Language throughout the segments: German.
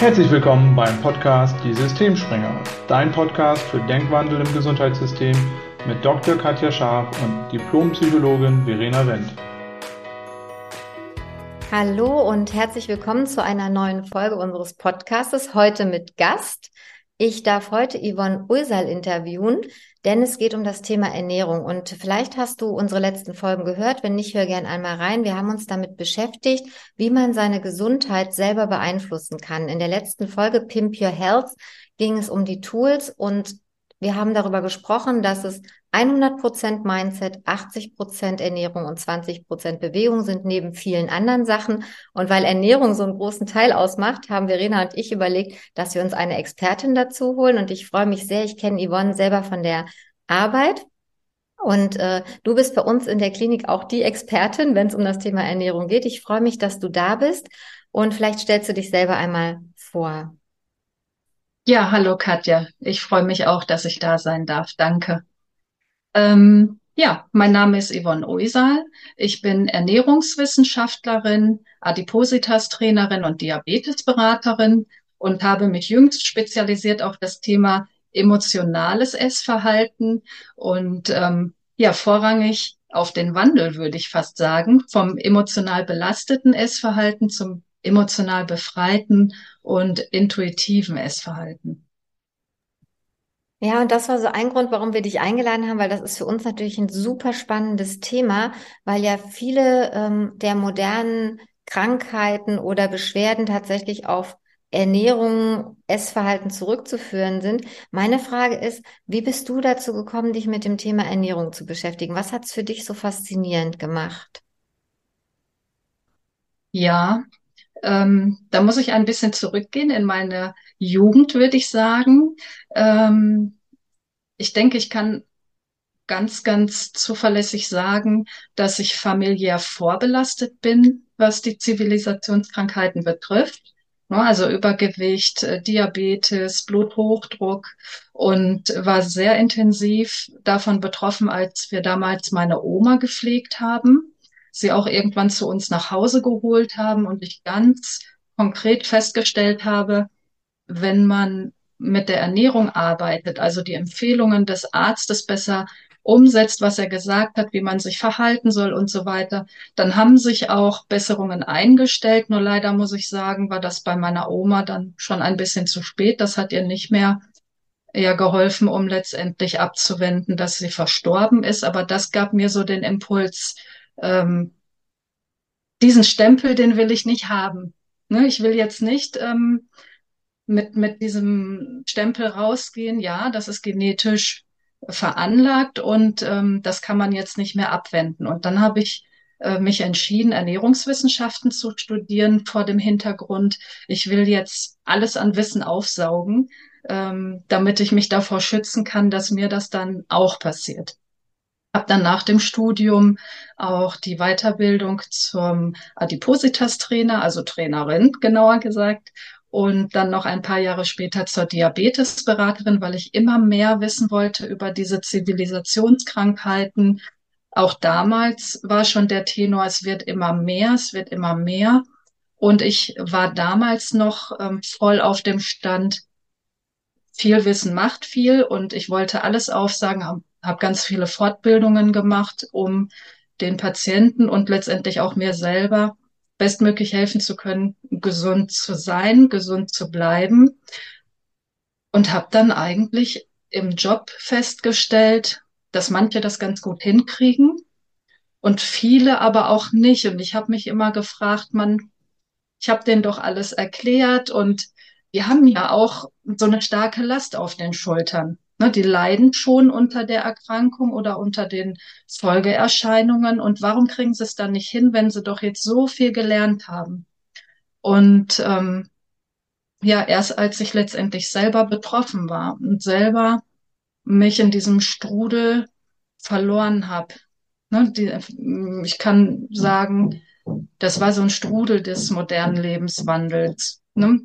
Herzlich willkommen beim Podcast Die Systemspringer, dein Podcast für Denkwandel im Gesundheitssystem mit Dr. Katja Scharf und Diplompsychologin Verena Wendt. Hallo und herzlich willkommen zu einer neuen Folge unseres Podcastes. Heute mit Gast. Ich darf heute Yvonne Ulsal interviewen, denn es geht um das Thema Ernährung. Und vielleicht hast du unsere letzten Folgen gehört. Wenn nicht, hör gern einmal rein. Wir haben uns damit beschäftigt, wie man seine Gesundheit selber beeinflussen kann. In der letzten Folge Pimp Your Health ging es um die Tools und wir haben darüber gesprochen, dass es 100% Mindset, 80% Ernährung und 20% Bewegung sind neben vielen anderen Sachen. Und weil Ernährung so einen großen Teil ausmacht, haben Verena und ich überlegt, dass wir uns eine Expertin dazu holen. Und ich freue mich sehr. Ich kenne Yvonne selber von der Arbeit. Und äh, du bist bei uns in der Klinik auch die Expertin, wenn es um das Thema Ernährung geht. Ich freue mich, dass du da bist. Und vielleicht stellst du dich selber einmal vor. Ja, hallo Katja. Ich freue mich auch, dass ich da sein darf. Danke. Ähm, ja, mein Name ist Yvonne Oisal. Ich bin Ernährungswissenschaftlerin, Adipositas-Trainerin und Diabetesberaterin und habe mich jüngst spezialisiert auf das Thema emotionales Essverhalten und ähm, ja, vorrangig auf den Wandel, würde ich fast sagen, vom emotional belasteten Essverhalten zum emotional befreiten und intuitiven Essverhalten. Ja, und das war so ein Grund, warum wir dich eingeladen haben, weil das ist für uns natürlich ein super spannendes Thema, weil ja viele ähm, der modernen Krankheiten oder Beschwerden tatsächlich auf Ernährung, Essverhalten zurückzuführen sind. Meine Frage ist, wie bist du dazu gekommen, dich mit dem Thema Ernährung zu beschäftigen? Was hat es für dich so faszinierend gemacht? Ja, ähm, da muss ich ein bisschen zurückgehen in meine Jugend, würde ich sagen. Ähm, ich denke, ich kann ganz, ganz zuverlässig sagen, dass ich familiär vorbelastet bin, was die Zivilisationskrankheiten betrifft. Also Übergewicht, äh, Diabetes, Bluthochdruck und war sehr intensiv davon betroffen, als wir damals meine Oma gepflegt haben sie auch irgendwann zu uns nach Hause geholt haben und ich ganz konkret festgestellt habe, wenn man mit der Ernährung arbeitet, also die Empfehlungen des Arztes besser umsetzt, was er gesagt hat, wie man sich verhalten soll und so weiter, dann haben sich auch Besserungen eingestellt. Nur leider muss ich sagen, war das bei meiner Oma dann schon ein bisschen zu spät. Das hat ihr nicht mehr ja geholfen, um letztendlich abzuwenden, dass sie verstorben ist. Aber das gab mir so den Impuls, ähm, diesen Stempel, den will ich nicht haben. Ne, ich will jetzt nicht ähm, mit, mit diesem Stempel rausgehen, ja, das ist genetisch veranlagt und ähm, das kann man jetzt nicht mehr abwenden. Und dann habe ich äh, mich entschieden, Ernährungswissenschaften zu studieren vor dem Hintergrund, ich will jetzt alles an Wissen aufsaugen, ähm, damit ich mich davor schützen kann, dass mir das dann auch passiert. Habe dann nach dem Studium auch die Weiterbildung zum Adipositas-Trainer, also Trainerin genauer gesagt, und dann noch ein paar Jahre später zur Diabetesberaterin, weil ich immer mehr wissen wollte über diese Zivilisationskrankheiten. Auch damals war schon der Tenor, es wird immer mehr, es wird immer mehr. Und ich war damals noch ähm, voll auf dem Stand, viel Wissen macht viel und ich wollte alles aufsagen, habe ganz viele Fortbildungen gemacht, um den Patienten und letztendlich auch mir selber bestmöglich helfen zu können, gesund zu sein, gesund zu bleiben. Und habe dann eigentlich im Job festgestellt, dass manche das ganz gut hinkriegen und viele aber auch nicht. Und ich habe mich immer gefragt, man, ich habe denen doch alles erklärt und die haben ja auch so eine starke Last auf den Schultern. Ne, die leiden schon unter der Erkrankung oder unter den Folgeerscheinungen. Und warum kriegen sie es dann nicht hin, wenn sie doch jetzt so viel gelernt haben? Und ähm, ja, erst als ich letztendlich selber betroffen war und selber mich in diesem Strudel verloren habe. Ne, die, ich kann sagen, das war so ein Strudel des modernen Lebenswandels. Ne?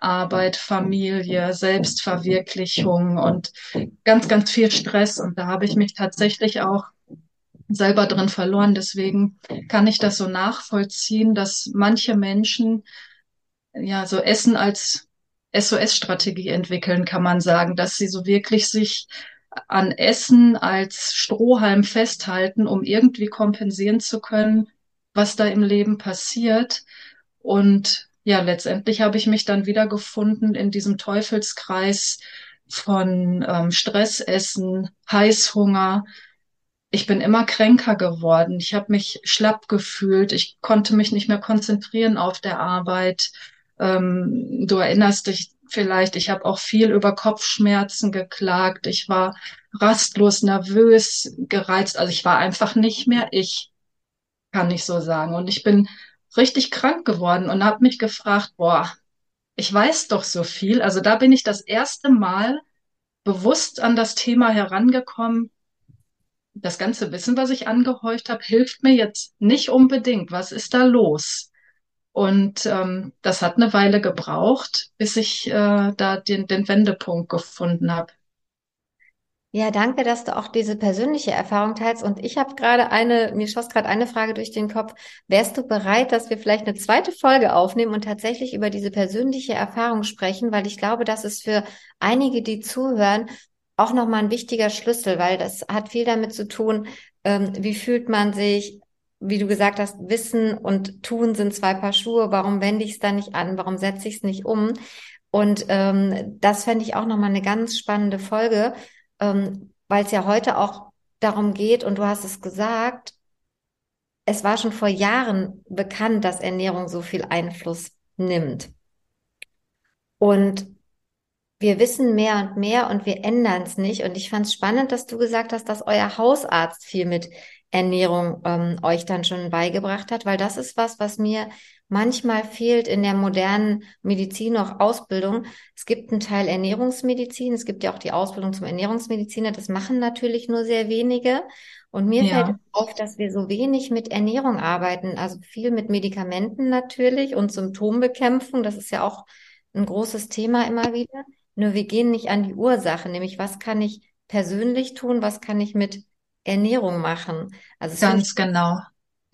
Arbeit, Familie, Selbstverwirklichung und ganz, ganz viel Stress. Und da habe ich mich tatsächlich auch selber drin verloren. Deswegen kann ich das so nachvollziehen, dass manche Menschen ja so Essen als SOS-Strategie entwickeln, kann man sagen, dass sie so wirklich sich an Essen als Strohhalm festhalten, um irgendwie kompensieren zu können, was da im Leben passiert. Und ja, letztendlich habe ich mich dann wieder gefunden in diesem Teufelskreis von ähm, Stressessen, Heißhunger. Ich bin immer kränker geworden. Ich habe mich schlapp gefühlt. Ich konnte mich nicht mehr konzentrieren auf der Arbeit. Ähm, du erinnerst dich vielleicht, ich habe auch viel über Kopfschmerzen geklagt. Ich war rastlos nervös, gereizt. Also ich war einfach nicht mehr ich, kann ich so sagen. Und ich bin richtig krank geworden und habe mich gefragt, boah, ich weiß doch so viel. Also da bin ich das erste Mal bewusst an das Thema herangekommen. Das ganze Wissen, was ich angehäuft habe, hilft mir jetzt nicht unbedingt. Was ist da los? Und ähm, das hat eine Weile gebraucht, bis ich äh, da den, den Wendepunkt gefunden habe. Ja, danke, dass du auch diese persönliche Erfahrung teilst. Und ich habe gerade eine, mir schoss gerade eine Frage durch den Kopf. Wärst du bereit, dass wir vielleicht eine zweite Folge aufnehmen und tatsächlich über diese persönliche Erfahrung sprechen? Weil ich glaube, das ist für einige, die zuhören, auch nochmal ein wichtiger Schlüssel, weil das hat viel damit zu tun, ähm, wie fühlt man sich, wie du gesagt hast, Wissen und Tun sind zwei Paar Schuhe. Warum wende ich es da nicht an? Warum setze ich es nicht um? Und ähm, das fände ich auch nochmal eine ganz spannende Folge ähm, weil es ja heute auch darum geht, und du hast es gesagt, es war schon vor Jahren bekannt, dass Ernährung so viel Einfluss nimmt. Und wir wissen mehr und mehr und wir ändern es nicht. Und ich fand es spannend, dass du gesagt hast, dass euer Hausarzt viel mit Ernährung ähm, euch dann schon beigebracht hat, weil das ist was, was mir manchmal fehlt in der modernen Medizin auch Ausbildung. Es gibt einen Teil Ernährungsmedizin, es gibt ja auch die Ausbildung zum Ernährungsmediziner, das machen natürlich nur sehr wenige. Und mir ja. fällt auf, dass wir so wenig mit Ernährung arbeiten, also viel mit Medikamenten natürlich und Symptombekämpfung, das ist ja auch ein großes Thema immer wieder. Nur wir gehen nicht an die Ursache, nämlich was kann ich persönlich tun, was kann ich mit Ernährung machen. Also ganz genau.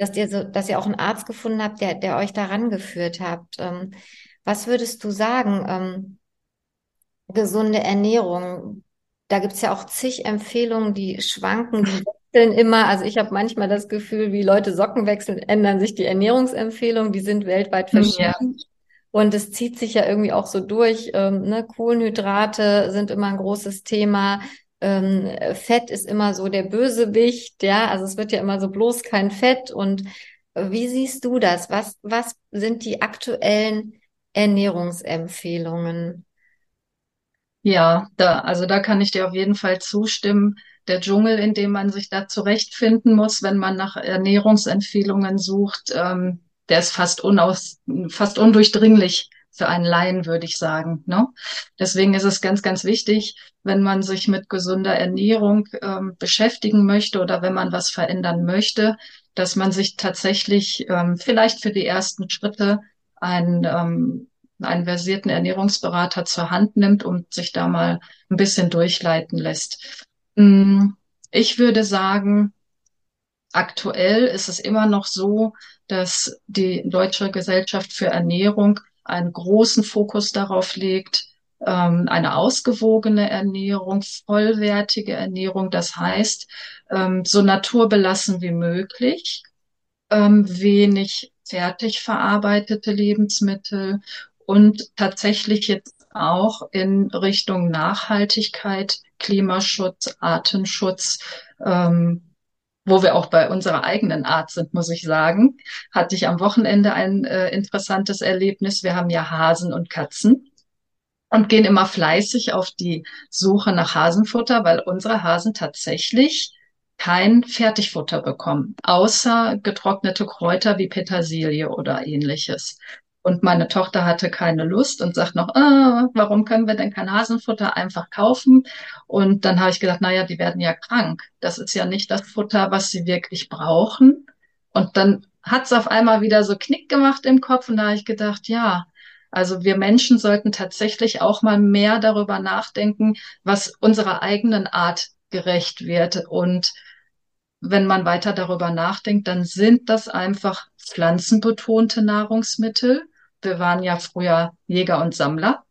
Dass ihr so, dass ihr auch einen Arzt gefunden habt, der, der euch daran geführt habt. Ähm, was würdest du sagen? Ähm, gesunde Ernährung. Da gibt's ja auch zig Empfehlungen, die schwanken, die wechseln immer. Also ich habe manchmal das Gefühl, wie Leute Socken wechseln, ändern sich die Ernährungsempfehlungen, die sind weltweit verschieden. Ja. Und es zieht sich ja irgendwie auch so durch. Ähm, ne? Kohlenhydrate sind immer ein großes Thema ähm, Fett ist immer so der Bösewicht, ja, also es wird ja immer so bloß kein Fett. Und wie siehst du das? Was, was sind die aktuellen Ernährungsempfehlungen? Ja, da, also da kann ich dir auf jeden Fall zustimmen. Der Dschungel, in dem man sich da zurechtfinden muss, wenn man nach Ernährungsempfehlungen sucht, ähm, der ist fast unaus, fast undurchdringlich für einen Laien, würde ich sagen. Ne? Deswegen ist es ganz, ganz wichtig, wenn man sich mit gesunder Ernährung ähm, beschäftigen möchte oder wenn man was verändern möchte, dass man sich tatsächlich ähm, vielleicht für die ersten Schritte einen, ähm, einen versierten Ernährungsberater zur Hand nimmt und sich da mal ein bisschen durchleiten lässt. Mm, ich würde sagen, aktuell ist es immer noch so, dass die Deutsche Gesellschaft für Ernährung einen großen Fokus darauf legt, ähm, eine ausgewogene Ernährung, vollwertige Ernährung, das heißt, ähm, so naturbelassen wie möglich, ähm, wenig fertig verarbeitete Lebensmittel und tatsächlich jetzt auch in Richtung Nachhaltigkeit, Klimaschutz, Artenschutz, ähm, wo wir auch bei unserer eigenen Art sind, muss ich sagen, hatte ich am Wochenende ein äh, interessantes Erlebnis. Wir haben ja Hasen und Katzen und gehen immer fleißig auf die Suche nach Hasenfutter, weil unsere Hasen tatsächlich kein Fertigfutter bekommen, außer getrocknete Kräuter wie Petersilie oder ähnliches. Und meine Tochter hatte keine Lust und sagt noch, ah, warum können wir denn kein Hasenfutter einfach kaufen? Und dann habe ich gedacht, naja, die werden ja krank. Das ist ja nicht das Futter, was sie wirklich brauchen. Und dann hat es auf einmal wieder so Knick gemacht im Kopf und da habe ich gedacht, ja, also wir Menschen sollten tatsächlich auch mal mehr darüber nachdenken, was unserer eigenen Art gerecht wird. Und wenn man weiter darüber nachdenkt, dann sind das einfach pflanzenbetonte Nahrungsmittel wir waren ja früher Jäger und Sammler.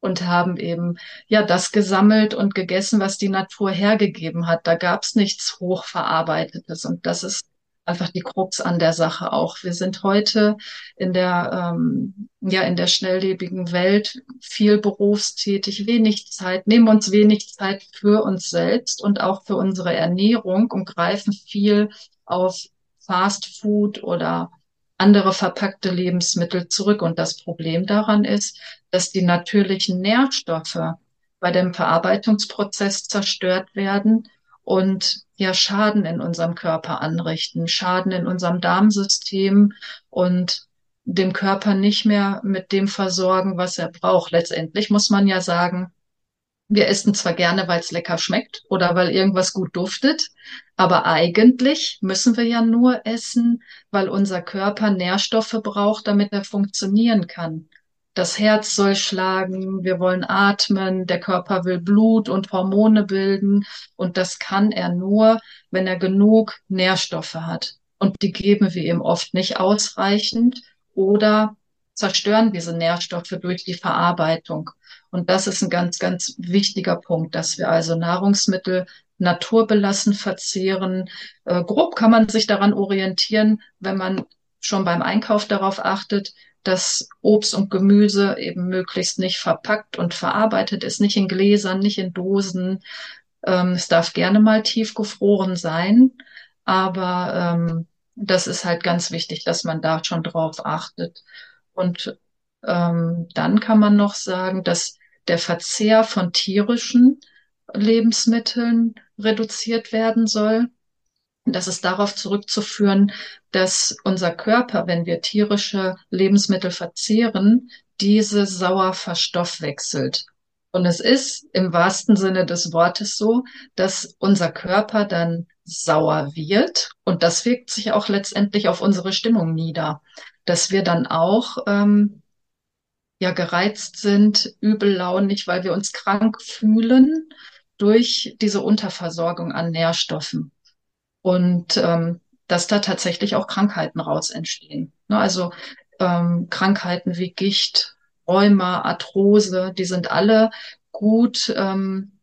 und haben eben ja das gesammelt und gegessen, was die Natur hergegeben hat. Da gab es nichts Hochverarbeitetes und das ist einfach die Krux an der Sache auch. Wir sind heute in der ähm, ja in der schnelllebigen Welt viel berufstätig, wenig Zeit, nehmen uns wenig Zeit für uns selbst und auch für unsere Ernährung und greifen viel auf Fast Food oder andere verpackte Lebensmittel zurück. Und das Problem daran ist, dass die natürlichen Nährstoffe bei dem Verarbeitungsprozess zerstört werden und ja Schaden in unserem Körper anrichten, Schaden in unserem Darmsystem und dem Körper nicht mehr mit dem versorgen, was er braucht. Letztendlich muss man ja sagen, wir essen zwar gerne, weil es lecker schmeckt oder weil irgendwas gut duftet, aber eigentlich müssen wir ja nur essen, weil unser Körper Nährstoffe braucht, damit er funktionieren kann. Das Herz soll schlagen, wir wollen atmen, der Körper will Blut und Hormone bilden und das kann er nur, wenn er genug Nährstoffe hat. Und die geben wir ihm oft nicht ausreichend oder zerstören diese Nährstoffe durch die Verarbeitung. Und das ist ein ganz, ganz wichtiger Punkt, dass wir also Nahrungsmittel naturbelassen verzehren. Äh, grob kann man sich daran orientieren, wenn man schon beim Einkauf darauf achtet, dass Obst und Gemüse eben möglichst nicht verpackt und verarbeitet ist, nicht in Gläsern, nicht in Dosen. Ähm, es darf gerne mal tiefgefroren sein, aber ähm, das ist halt ganz wichtig, dass man da schon drauf achtet. Und ähm, dann kann man noch sagen, dass der Verzehr von tierischen Lebensmitteln reduziert werden soll. Das ist darauf zurückzuführen, dass unser Körper, wenn wir tierische Lebensmittel verzehren, diese sauer verstoffwechselt. Und es ist im wahrsten Sinne des Wortes so, dass unser Körper dann sauer wird und das wirkt sich auch letztendlich auf unsere Stimmung nieder, dass wir dann auch ähm, ja gereizt sind, übellaunig, weil wir uns krank fühlen durch diese Unterversorgung an Nährstoffen. Und ähm, dass da tatsächlich auch Krankheiten raus entstehen. Ne, also ähm, Krankheiten wie Gicht, Rheuma, Arthrose, die sind alle gut ähm,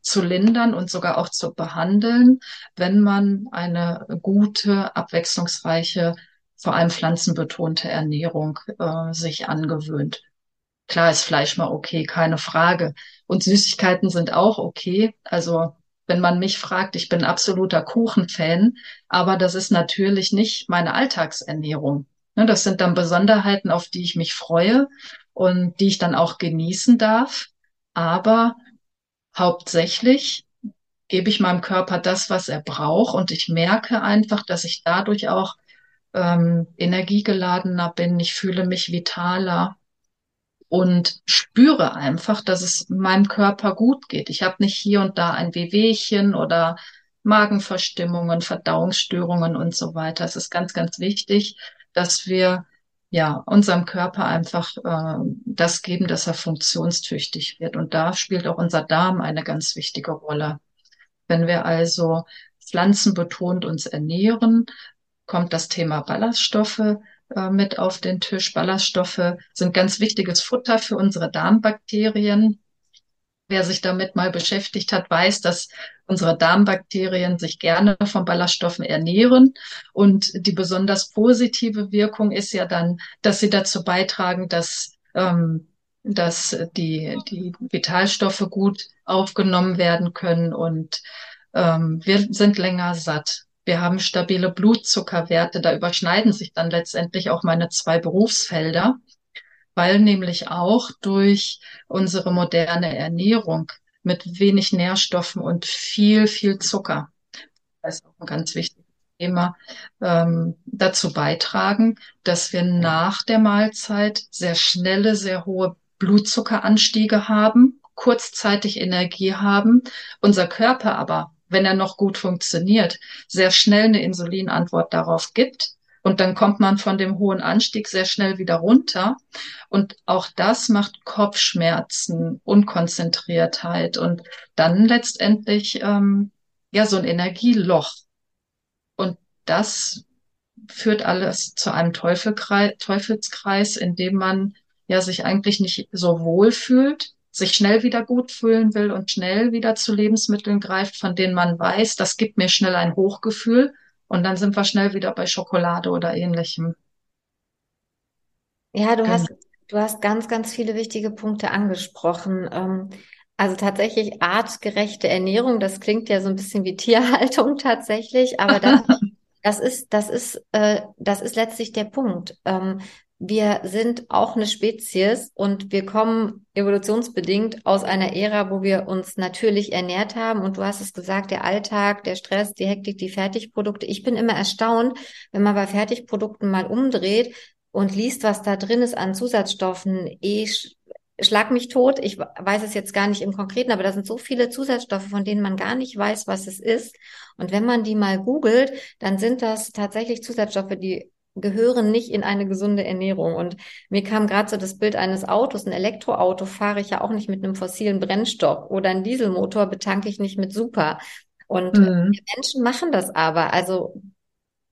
zu lindern und sogar auch zu behandeln, wenn man eine gute, abwechslungsreiche, vor allem pflanzenbetonte Ernährung äh, sich angewöhnt. Klar ist Fleisch mal okay, keine Frage. Und Süßigkeiten sind auch okay. Also wenn man mich fragt, ich bin absoluter Kuchenfan, aber das ist natürlich nicht meine Alltagsernährung. Ne, das sind dann Besonderheiten, auf die ich mich freue und die ich dann auch genießen darf. Aber hauptsächlich gebe ich meinem Körper das, was er braucht und ich merke einfach, dass ich dadurch auch ähm, energiegeladener bin. Ich fühle mich vitaler und spüre einfach, dass es meinem Körper gut geht. Ich habe nicht hier und da ein Wehwehchen oder Magenverstimmungen, Verdauungsstörungen und so weiter. Es ist ganz, ganz wichtig, dass wir ja unserem Körper einfach äh, das geben, dass er funktionstüchtig wird. Und da spielt auch unser Darm eine ganz wichtige Rolle. Wenn wir also pflanzenbetont uns ernähren, kommt das Thema Ballaststoffe äh, mit auf den Tisch. Ballaststoffe sind ganz wichtiges Futter für unsere Darmbakterien. Wer sich damit mal beschäftigt hat, weiß, dass unsere Darmbakterien sich gerne von Ballaststoffen ernähren. Und die besonders positive Wirkung ist ja dann, dass sie dazu beitragen, dass, ähm, dass die, die Vitalstoffe gut aufgenommen werden können und ähm, wir sind länger satt. Wir haben stabile Blutzuckerwerte. Da überschneiden sich dann letztendlich auch meine zwei Berufsfelder, weil nämlich auch durch unsere moderne Ernährung mit wenig Nährstoffen und viel, viel Zucker, das ist auch ein ganz wichtiges Thema, ähm, dazu beitragen, dass wir nach der Mahlzeit sehr schnelle, sehr hohe Blutzuckeranstiege haben, kurzzeitig Energie haben, unser Körper aber wenn er noch gut funktioniert, sehr schnell eine Insulinantwort darauf gibt. Und dann kommt man von dem hohen Anstieg sehr schnell wieder runter. Und auch das macht Kopfschmerzen, Unkonzentriertheit und dann letztendlich ähm, ja so ein Energieloch. Und das führt alles zu einem Teufelskreis, in dem man ja sich eigentlich nicht so wohl fühlt, sich schnell wieder gut fühlen will und schnell wieder zu Lebensmitteln greift, von denen man weiß, das gibt mir schnell ein Hochgefühl und dann sind wir schnell wieder bei Schokolade oder ähnlichem. Ja, du hast, du hast ganz, ganz viele wichtige Punkte angesprochen. Ähm, also tatsächlich artgerechte Ernährung, das klingt ja so ein bisschen wie Tierhaltung tatsächlich, aber das, das ist, das ist, äh, das ist letztlich der Punkt. Wir sind auch eine Spezies und wir kommen evolutionsbedingt aus einer Ära, wo wir uns natürlich ernährt haben. Und du hast es gesagt, der Alltag, der Stress, die Hektik, die Fertigprodukte. Ich bin immer erstaunt, wenn man bei Fertigprodukten mal umdreht und liest, was da drin ist an Zusatzstoffen, eh schlag mich tot. Ich weiß es jetzt gar nicht im Konkreten, aber da sind so viele Zusatzstoffe, von denen man gar nicht weiß, was es ist. Und wenn man die mal googelt, dann sind das tatsächlich Zusatzstoffe, die gehören nicht in eine gesunde Ernährung. Und mir kam gerade so das Bild eines Autos. Ein Elektroauto fahre ich ja auch nicht mit einem fossilen Brennstoff oder ein Dieselmotor betanke ich nicht mit Super. Und mhm. Menschen machen das aber. Also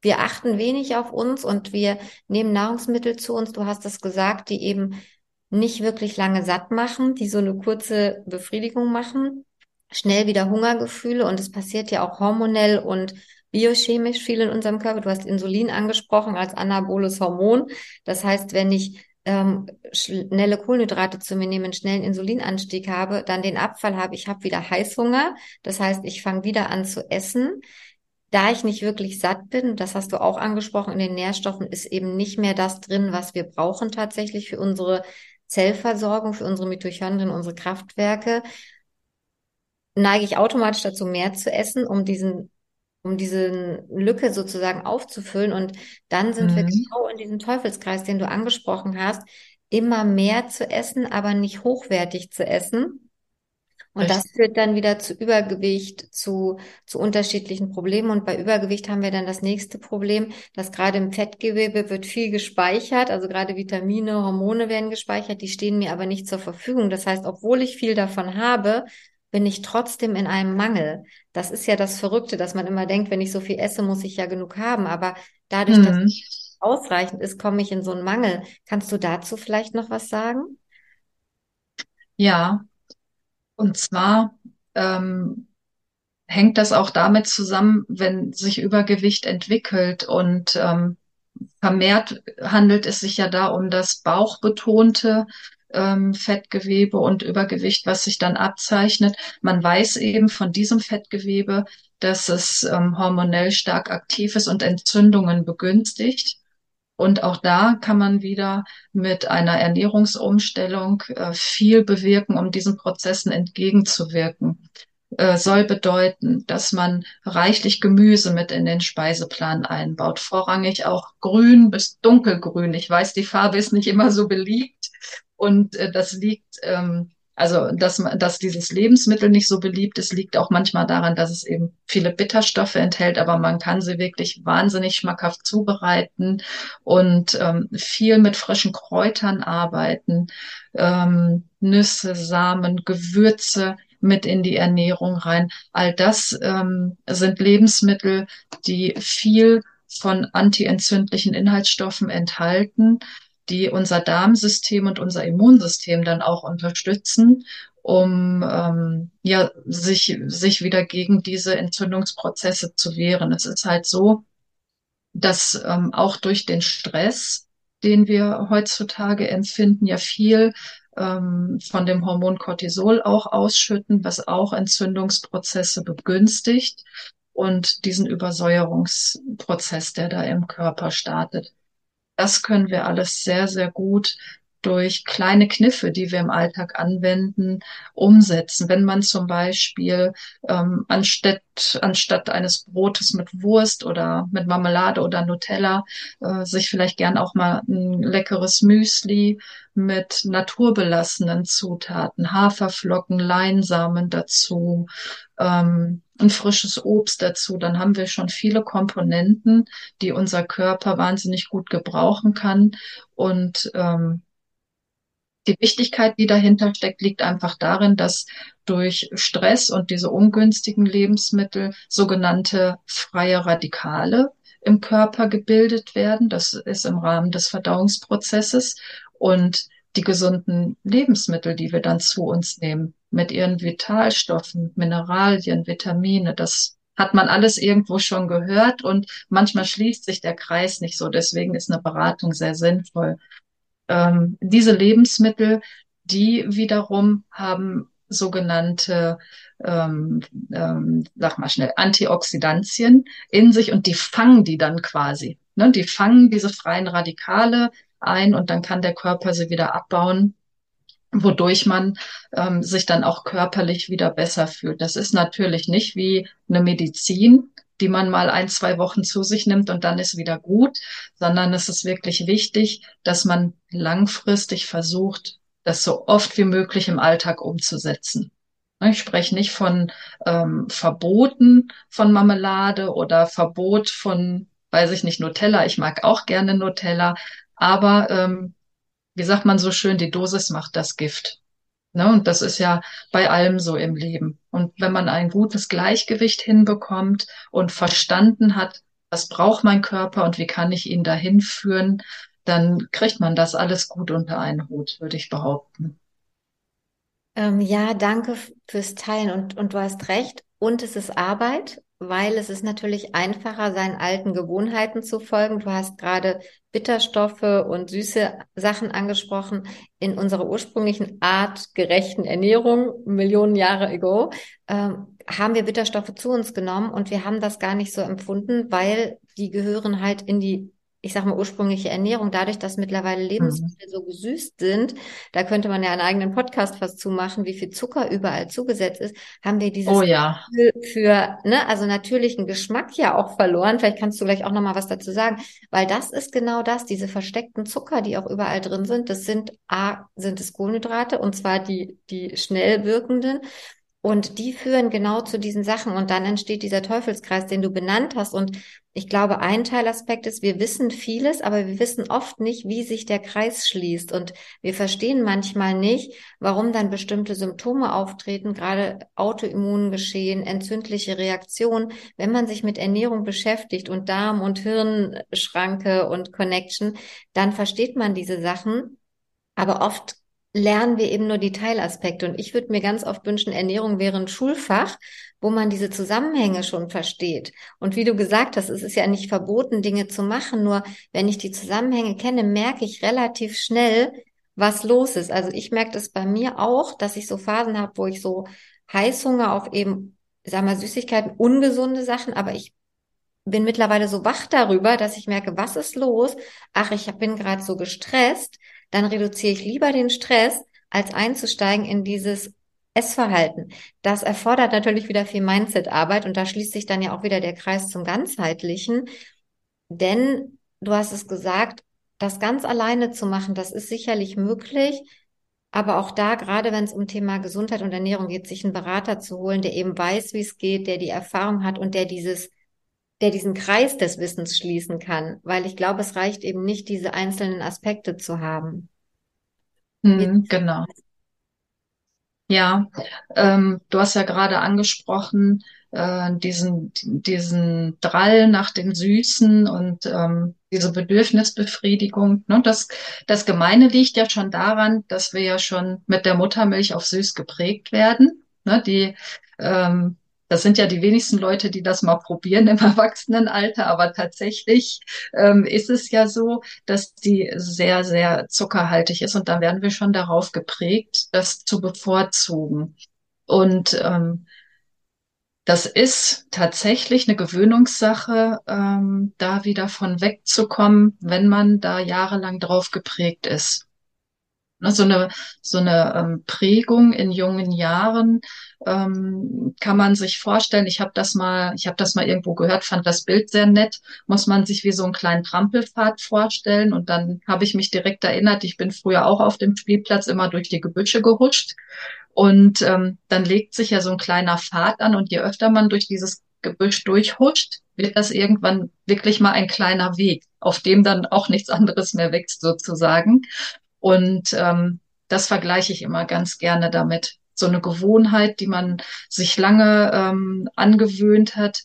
wir achten wenig auf uns und wir nehmen Nahrungsmittel zu uns. Du hast es gesagt, die eben nicht wirklich lange satt machen, die so eine kurze Befriedigung machen, schnell wieder Hungergefühle und es passiert ja auch hormonell und biochemisch viel in unserem Körper. Du hast Insulin angesprochen als anaboles Hormon. Das heißt, wenn ich ähm, schnelle Kohlenhydrate zu mir nehme, einen schnellen Insulinanstieg habe, dann den Abfall habe, ich habe wieder Heißhunger. Das heißt, ich fange wieder an zu essen. Da ich nicht wirklich satt bin, das hast du auch angesprochen, in den Nährstoffen ist eben nicht mehr das drin, was wir brauchen tatsächlich für unsere Zellversorgung, für unsere Mitochondrien, unsere Kraftwerke, neige ich automatisch dazu, mehr zu essen, um diesen um diese Lücke sozusagen aufzufüllen. Und dann sind mhm. wir genau in diesem Teufelskreis, den du angesprochen hast, immer mehr zu essen, aber nicht hochwertig zu essen. Und Echt? das führt dann wieder zu Übergewicht, zu, zu unterschiedlichen Problemen. Und bei Übergewicht haben wir dann das nächste Problem, dass gerade im Fettgewebe wird viel gespeichert, also gerade Vitamine, Hormone werden gespeichert, die stehen mir aber nicht zur Verfügung. Das heißt, obwohl ich viel davon habe, bin ich trotzdem in einem Mangel. Das ist ja das Verrückte, dass man immer denkt, wenn ich so viel esse, muss ich ja genug haben. Aber dadurch, mhm. dass es ausreichend ist, komme ich in so einen Mangel. Kannst du dazu vielleicht noch was sagen? Ja, und zwar ähm, hängt das auch damit zusammen, wenn sich Übergewicht entwickelt und ähm, vermehrt handelt es sich ja da um das bauchbetonte ähm, Fettgewebe und Übergewicht, was sich dann abzeichnet. Man weiß eben von diesem Fettgewebe, dass es ähm, hormonell stark aktiv ist und Entzündungen begünstigt. Und auch da kann man wieder mit einer Ernährungsumstellung äh, viel bewirken, um diesen Prozessen entgegenzuwirken. Äh, soll bedeuten, dass man reichlich Gemüse mit in den Speiseplan einbaut. Vorrangig auch grün bis dunkelgrün. Ich weiß, die Farbe ist nicht immer so beliebt, und äh, das liegt, ähm, also dass, dass dieses Lebensmittel nicht so beliebt ist, liegt auch manchmal daran, dass es eben viele Bitterstoffe enthält, aber man kann sie wirklich wahnsinnig schmackhaft zubereiten und ähm, viel mit frischen Kräutern arbeiten, ähm, Nüsse, Samen, Gewürze mit in die Ernährung rein. All das ähm, sind Lebensmittel, die viel von antientzündlichen Inhaltsstoffen enthalten die unser Darmsystem und unser Immunsystem dann auch unterstützen, um ähm, ja sich sich wieder gegen diese Entzündungsprozesse zu wehren. Es ist halt so, dass ähm, auch durch den Stress, den wir heutzutage empfinden, ja viel ähm, von dem Hormon Cortisol auch ausschütten, was auch Entzündungsprozesse begünstigt und diesen Übersäuerungsprozess, der da im Körper startet. Das können wir alles sehr, sehr gut durch kleine Kniffe, die wir im Alltag anwenden, umsetzen. Wenn man zum Beispiel ähm, anstatt, anstatt eines Brotes mit Wurst oder mit Marmelade oder Nutella äh, sich vielleicht gern auch mal ein leckeres Müsli mit naturbelassenen Zutaten, Haferflocken, Leinsamen dazu, ähm, ein frisches Obst dazu, dann haben wir schon viele Komponenten, die unser Körper wahnsinnig gut gebrauchen kann. Und ähm, die Wichtigkeit, die dahinter steckt, liegt einfach darin, dass durch Stress und diese ungünstigen Lebensmittel sogenannte freie Radikale im Körper gebildet werden. Das ist im Rahmen des Verdauungsprozesses. Und die gesunden Lebensmittel, die wir dann zu uns nehmen, mit ihren Vitalstoffen, Mineralien, Vitamine, das hat man alles irgendwo schon gehört und manchmal schließt sich der Kreis nicht so. Deswegen ist eine Beratung sehr sinnvoll. Ähm, diese Lebensmittel, die wiederum haben sogenannte, ähm, ähm, sag mal schnell, Antioxidantien in sich und die fangen die dann quasi. Ne? Die fangen diese freien Radikale ein und dann kann der Körper sie wieder abbauen wodurch man ähm, sich dann auch körperlich wieder besser fühlt. Das ist natürlich nicht wie eine Medizin, die man mal ein, zwei Wochen zu sich nimmt und dann ist wieder gut, sondern es ist wirklich wichtig, dass man langfristig versucht, das so oft wie möglich im Alltag umzusetzen. Ich spreche nicht von ähm, Verboten von Marmelade oder Verbot von, weiß ich nicht, Nutella. Ich mag auch gerne Nutella, aber ähm, wie sagt man so schön, die Dosis macht das Gift. Ne? Und das ist ja bei allem so im Leben. Und wenn man ein gutes Gleichgewicht hinbekommt und verstanden hat, was braucht mein Körper und wie kann ich ihn dahin führen, dann kriegt man das alles gut unter einen Hut, würde ich behaupten. Ähm, ja, danke fürs Teilen und, und du hast recht. Und es ist Arbeit, weil es ist natürlich einfacher, seinen alten Gewohnheiten zu folgen. Du hast gerade Bitterstoffe und süße Sachen angesprochen. In unserer ursprünglichen artgerechten Ernährung, Millionen Jahre ago, ähm, haben wir Bitterstoffe zu uns genommen und wir haben das gar nicht so empfunden, weil die gehören halt in die ich sag mal, ursprüngliche Ernährung, dadurch, dass mittlerweile Lebensmittel mhm. so gesüßt sind, da könnte man ja einen eigenen Podcast fast zumachen, wie viel Zucker überall zugesetzt ist, haben wir dieses oh, ja. für, ne, also natürlichen Geschmack ja auch verloren. Vielleicht kannst du gleich auch nochmal was dazu sagen, weil das ist genau das, diese versteckten Zucker, die auch überall drin sind, das sind A, sind es Kohlenhydrate und zwar die, die schnell wirkenden. Und die führen genau zu diesen Sachen und dann entsteht dieser Teufelskreis, den du benannt hast. Und ich glaube, ein Teilaspekt ist, wir wissen vieles, aber wir wissen oft nicht, wie sich der Kreis schließt. Und wir verstehen manchmal nicht, warum dann bestimmte Symptome auftreten, gerade Autoimmungeschehen, entzündliche Reaktionen. Wenn man sich mit Ernährung beschäftigt und Darm- und Hirnschranke und Connection, dann versteht man diese Sachen. Aber oft lernen wir eben nur die Teilaspekte. Und ich würde mir ganz oft wünschen, Ernährung wäre ein Schulfach, wo man diese Zusammenhänge schon versteht. Und wie du gesagt hast, es ist ja nicht verboten, Dinge zu machen. Nur wenn ich die Zusammenhänge kenne, merke ich relativ schnell, was los ist. Also ich merke das bei mir auch, dass ich so Phasen habe, wo ich so Heißhunger auf eben, sag mal, Süßigkeiten, ungesunde Sachen, aber ich bin mittlerweile so wach darüber, dass ich merke, was ist los? Ach, ich bin gerade so gestresst dann reduziere ich lieber den Stress, als einzusteigen in dieses Essverhalten. Das erfordert natürlich wieder viel Mindset-Arbeit und da schließt sich dann ja auch wieder der Kreis zum Ganzheitlichen. Denn du hast es gesagt, das ganz alleine zu machen, das ist sicherlich möglich. Aber auch da, gerade wenn es um Thema Gesundheit und Ernährung geht, sich einen Berater zu holen, der eben weiß, wie es geht, der die Erfahrung hat und der dieses der diesen Kreis des Wissens schließen kann, weil ich glaube, es reicht eben nicht, diese einzelnen Aspekte zu haben. Hm, genau. Ja, ähm, du hast ja gerade angesprochen, äh, diesen, diesen Drall nach dem Süßen und ähm, diese Bedürfnisbefriedigung. Ne? Das, das Gemeine liegt ja schon daran, dass wir ja schon mit der Muttermilch auf süß geprägt werden. Ne? Die ähm, das sind ja die wenigsten Leute, die das mal probieren im Erwachsenenalter, aber tatsächlich ähm, ist es ja so, dass die sehr, sehr zuckerhaltig ist und da werden wir schon darauf geprägt, das zu bevorzugen. Und ähm, das ist tatsächlich eine Gewöhnungssache, ähm, da wieder von wegzukommen, wenn man da jahrelang drauf geprägt ist. Ne, so eine, so eine ähm, Prägung in jungen Jahren ähm, kann man sich vorstellen. Ich habe das mal, ich habe das mal irgendwo gehört, fand das Bild sehr nett. Muss man sich wie so einen kleinen Trampelpfad vorstellen. Und dann habe ich mich direkt erinnert, ich bin früher auch auf dem Spielplatz immer durch die Gebüsche gehuscht. Und ähm, dann legt sich ja so ein kleiner Pfad an und je öfter man durch dieses Gebüsch durchhuscht, wird das irgendwann wirklich mal ein kleiner Weg, auf dem dann auch nichts anderes mehr wächst sozusagen. Und ähm, das vergleiche ich immer ganz gerne damit. So eine Gewohnheit, die man sich lange ähm, angewöhnt hat,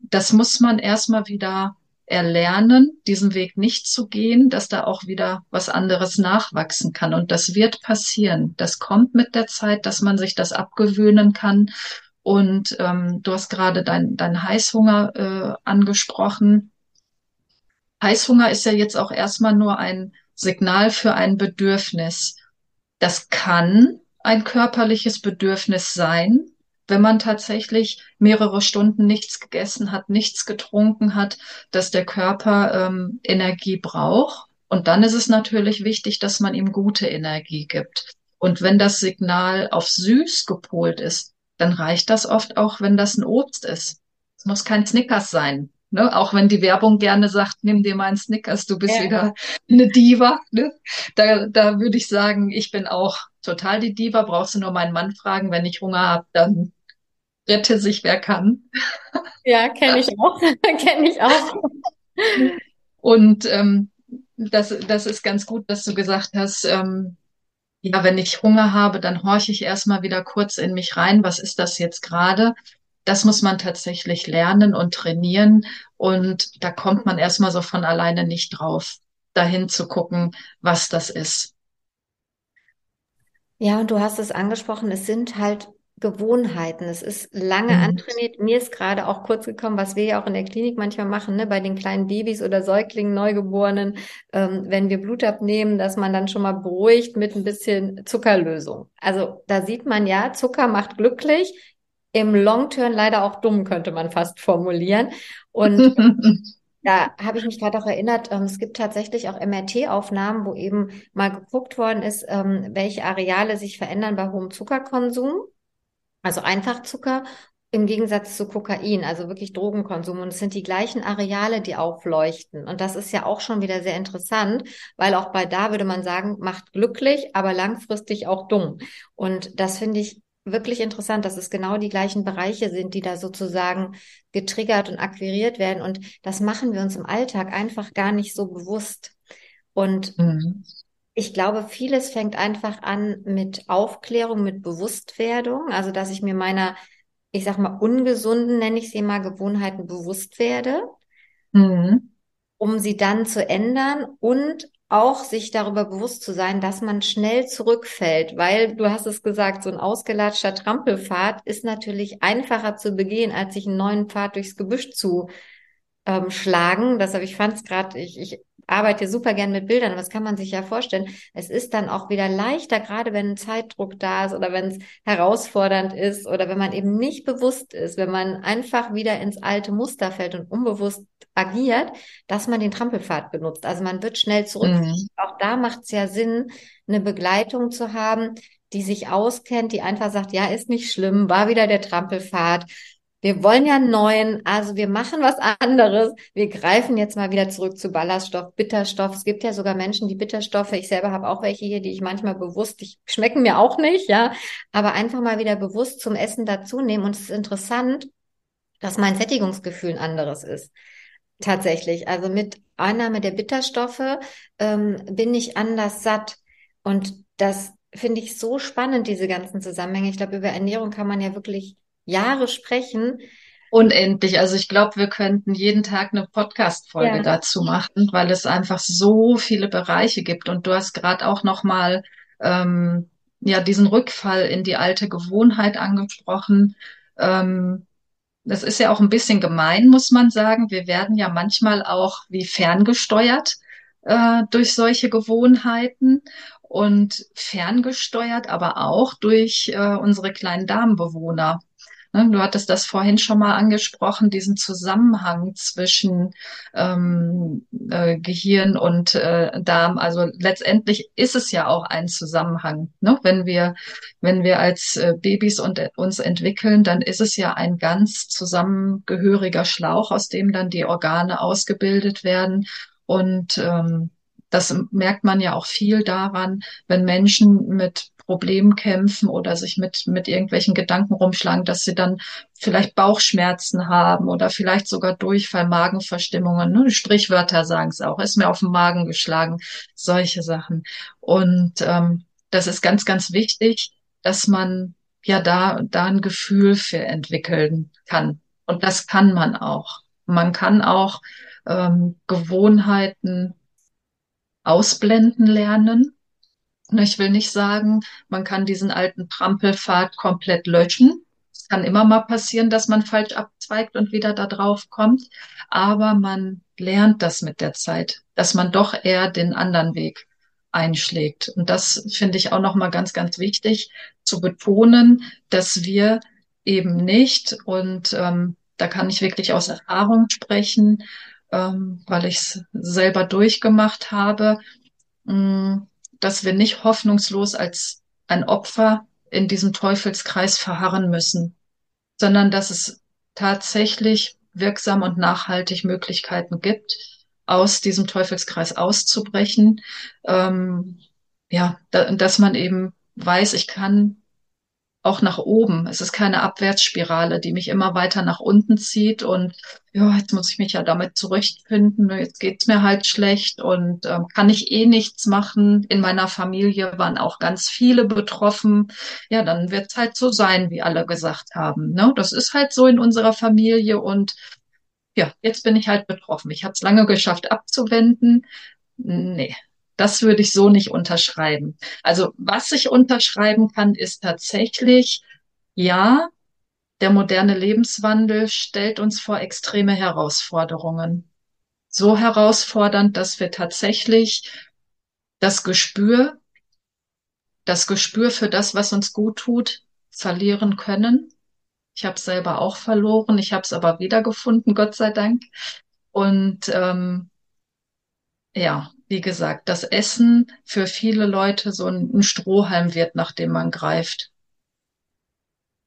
das muss man erstmal wieder erlernen, diesen Weg nicht zu gehen, dass da auch wieder was anderes nachwachsen kann. Und das wird passieren. Das kommt mit der Zeit, dass man sich das abgewöhnen kann. Und ähm, du hast gerade dein, dein Heißhunger äh, angesprochen. Heißhunger ist ja jetzt auch erstmal nur ein Signal für ein Bedürfnis. Das kann ein körperliches Bedürfnis sein, wenn man tatsächlich mehrere Stunden nichts gegessen hat, nichts getrunken hat, dass der Körper ähm, Energie braucht. Und dann ist es natürlich wichtig, dass man ihm gute Energie gibt. Und wenn das Signal auf süß gepolt ist, dann reicht das oft auch, wenn das ein Obst ist. Es muss kein Snickers sein. Ne? Auch wenn die Werbung gerne sagt, nimm dir mal einen Snickers, du bist ja. wieder eine Diva. Ne? Da, da würde ich sagen, ich bin auch total die Diva. Brauchst du nur meinen Mann fragen, wenn ich Hunger habe, dann rette sich, wer kann. Ja, kenne ich auch. kenne ich auch. Und ähm, das, das ist ganz gut, dass du gesagt hast, ähm, ja, wenn ich Hunger habe, dann horche ich erstmal wieder kurz in mich rein. Was ist das jetzt gerade? Das muss man tatsächlich lernen und trainieren. Und da kommt man erstmal so von alleine nicht drauf, dahin zu gucken, was das ist. Ja, und du hast es angesprochen, es sind halt Gewohnheiten. Es ist lange mhm. antrainiert. Mir ist gerade auch kurz gekommen, was wir ja auch in der Klinik manchmal machen, ne, bei den kleinen Babys oder Säuglingen, Neugeborenen, ähm, wenn wir Blut abnehmen, dass man dann schon mal beruhigt mit ein bisschen Zuckerlösung. Also da sieht man ja, Zucker macht glücklich. Im Long-Term leider auch dumm, könnte man fast formulieren. Und Da habe ich mich gerade auch erinnert, ähm, es gibt tatsächlich auch MRT-Aufnahmen, wo eben mal geguckt worden ist, ähm, welche Areale sich verändern bei hohem Zuckerkonsum. Also Einfachzucker im Gegensatz zu Kokain, also wirklich Drogenkonsum. Und es sind die gleichen Areale, die aufleuchten. Und das ist ja auch schon wieder sehr interessant, weil auch bei da würde man sagen, macht glücklich, aber langfristig auch dumm. Und das finde ich wirklich interessant, dass es genau die gleichen Bereiche sind, die da sozusagen getriggert und akquiriert werden. Und das machen wir uns im Alltag einfach gar nicht so bewusst. Und mhm. Ich glaube, vieles fängt einfach an mit Aufklärung, mit Bewusstwerdung, also dass ich mir meiner, ich sag mal, ungesunden, nenne ich sie mal, Gewohnheiten bewusst werde, mhm. um sie dann zu ändern und auch sich darüber bewusst zu sein, dass man schnell zurückfällt, weil du hast es gesagt, so ein ausgelatschter Trampelpfad ist natürlich einfacher zu begehen, als sich einen neuen Pfad durchs Gebüsch zu ähm, schlagen. Deshalb, ich fand es gerade, ich, ich arbeite super gern mit Bildern, aber das kann man sich ja vorstellen. Es ist dann auch wieder leichter, gerade wenn ein Zeitdruck da ist oder wenn es herausfordernd ist oder wenn man eben nicht bewusst ist, wenn man einfach wieder ins alte Muster fällt und unbewusst agiert, dass man den Trampelpfad benutzt. Also man wird schnell zurück. Mhm. Auch da macht es ja Sinn, eine Begleitung zu haben, die sich auskennt, die einfach sagt, ja, ist nicht schlimm, war wieder der Trampelpfad wir wollen ja einen neuen, also wir machen was anderes. Wir greifen jetzt mal wieder zurück zu Ballaststoff, Bitterstoff. Es gibt ja sogar Menschen, die Bitterstoffe, ich selber habe auch welche hier, die ich manchmal bewusst, die schmecken mir auch nicht, ja, aber einfach mal wieder bewusst zum Essen dazu nehmen. Und es ist interessant, dass mein Sättigungsgefühl ein anderes ist. Tatsächlich. Also mit Einnahme der Bitterstoffe ähm, bin ich anders satt. Und das finde ich so spannend, diese ganzen Zusammenhänge. Ich glaube, über Ernährung kann man ja wirklich Jahre sprechen. Unendlich. Also ich glaube, wir könnten jeden Tag eine Podcast-Folge ja. dazu machen, weil es einfach so viele Bereiche gibt. Und du hast gerade auch noch mal ähm, ja diesen Rückfall in die alte Gewohnheit angesprochen. Ähm, das ist ja auch ein bisschen gemein, muss man sagen. Wir werden ja manchmal auch wie ferngesteuert äh, durch solche Gewohnheiten und ferngesteuert, aber auch durch äh, unsere kleinen Darmbewohner. Ne, du hattest das vorhin schon mal angesprochen, diesen Zusammenhang zwischen ähm, äh, Gehirn und äh, Darm. Also letztendlich ist es ja auch ein Zusammenhang. Ne? Wenn wir, wenn wir als äh, Babys und, äh, uns entwickeln, dann ist es ja ein ganz zusammengehöriger Schlauch, aus dem dann die Organe ausgebildet werden. Und ähm, das merkt man ja auch viel daran, wenn Menschen mit Problem kämpfen oder sich mit, mit irgendwelchen Gedanken rumschlagen, dass sie dann vielleicht Bauchschmerzen haben oder vielleicht sogar Durchfall, Magenverstimmungen. Ne? Strichwörter sagen es auch, ist mir auf den Magen geschlagen, solche Sachen. Und ähm, das ist ganz, ganz wichtig, dass man ja da, da ein Gefühl für entwickeln kann. Und das kann man auch. Man kann auch ähm, Gewohnheiten ausblenden lernen. Ich will nicht sagen, man kann diesen alten Trampelpfad komplett löschen. Es kann immer mal passieren, dass man falsch abzweigt und wieder da drauf kommt. Aber man lernt das mit der Zeit, dass man doch eher den anderen Weg einschlägt. Und das finde ich auch nochmal ganz, ganz wichtig zu betonen, dass wir eben nicht, und ähm, da kann ich wirklich aus Erfahrung sprechen, ähm, weil ich es selber durchgemacht habe, mh, mm, dass wir nicht hoffnungslos als ein Opfer in diesem Teufelskreis verharren müssen, sondern dass es tatsächlich wirksam und nachhaltig Möglichkeiten gibt, aus diesem Teufelskreis auszubrechen. Ähm, ja, da, dass man eben weiß, ich kann auch nach oben. Es ist keine Abwärtsspirale, die mich immer weiter nach unten zieht und ja, jetzt muss ich mich ja damit zurechtfinden. Jetzt geht's mir halt schlecht und ähm, kann ich eh nichts machen. In meiner Familie waren auch ganz viele betroffen. Ja, dann wird's halt so sein, wie alle gesagt haben. Ne? Das ist halt so in unserer Familie und ja, jetzt bin ich halt betroffen. Ich habe es lange geschafft abzuwenden. Nee, das würde ich so nicht unterschreiben. Also was ich unterschreiben kann, ist tatsächlich, ja, der moderne Lebenswandel stellt uns vor extreme Herausforderungen. So herausfordernd, dass wir tatsächlich das Gespür, das Gespür für das, was uns gut tut, verlieren können. Ich habe es selber auch verloren, ich habe es aber wiedergefunden, Gott sei Dank. Und ähm, ja, wie gesagt, das Essen für viele Leute so ein, Strohhalm wird, nach dem man greift.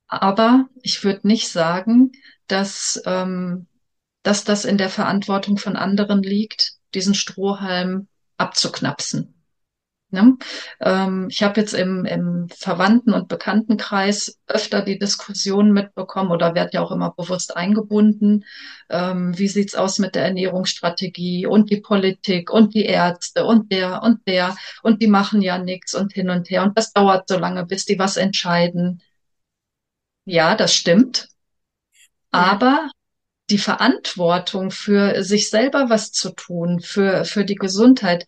Aber ich würde nicht sagen, dass, ähm, dass das in der Verantwortung von anderen liegt, diesen Strohhalm abzuknapsen. Ne? Ähm, ich habe jetzt im, im Verwandten- und Bekanntenkreis öfter die Diskussion mitbekommen oder werde ja auch immer bewusst eingebunden. Ähm, wie sieht's aus mit der Ernährungsstrategie und die Politik und die Ärzte und der und der und die machen ja nichts und hin und her und das dauert so lange, bis die was entscheiden. Ja, das stimmt. Aber die Verantwortung für sich selber was zu tun, für, für die Gesundheit,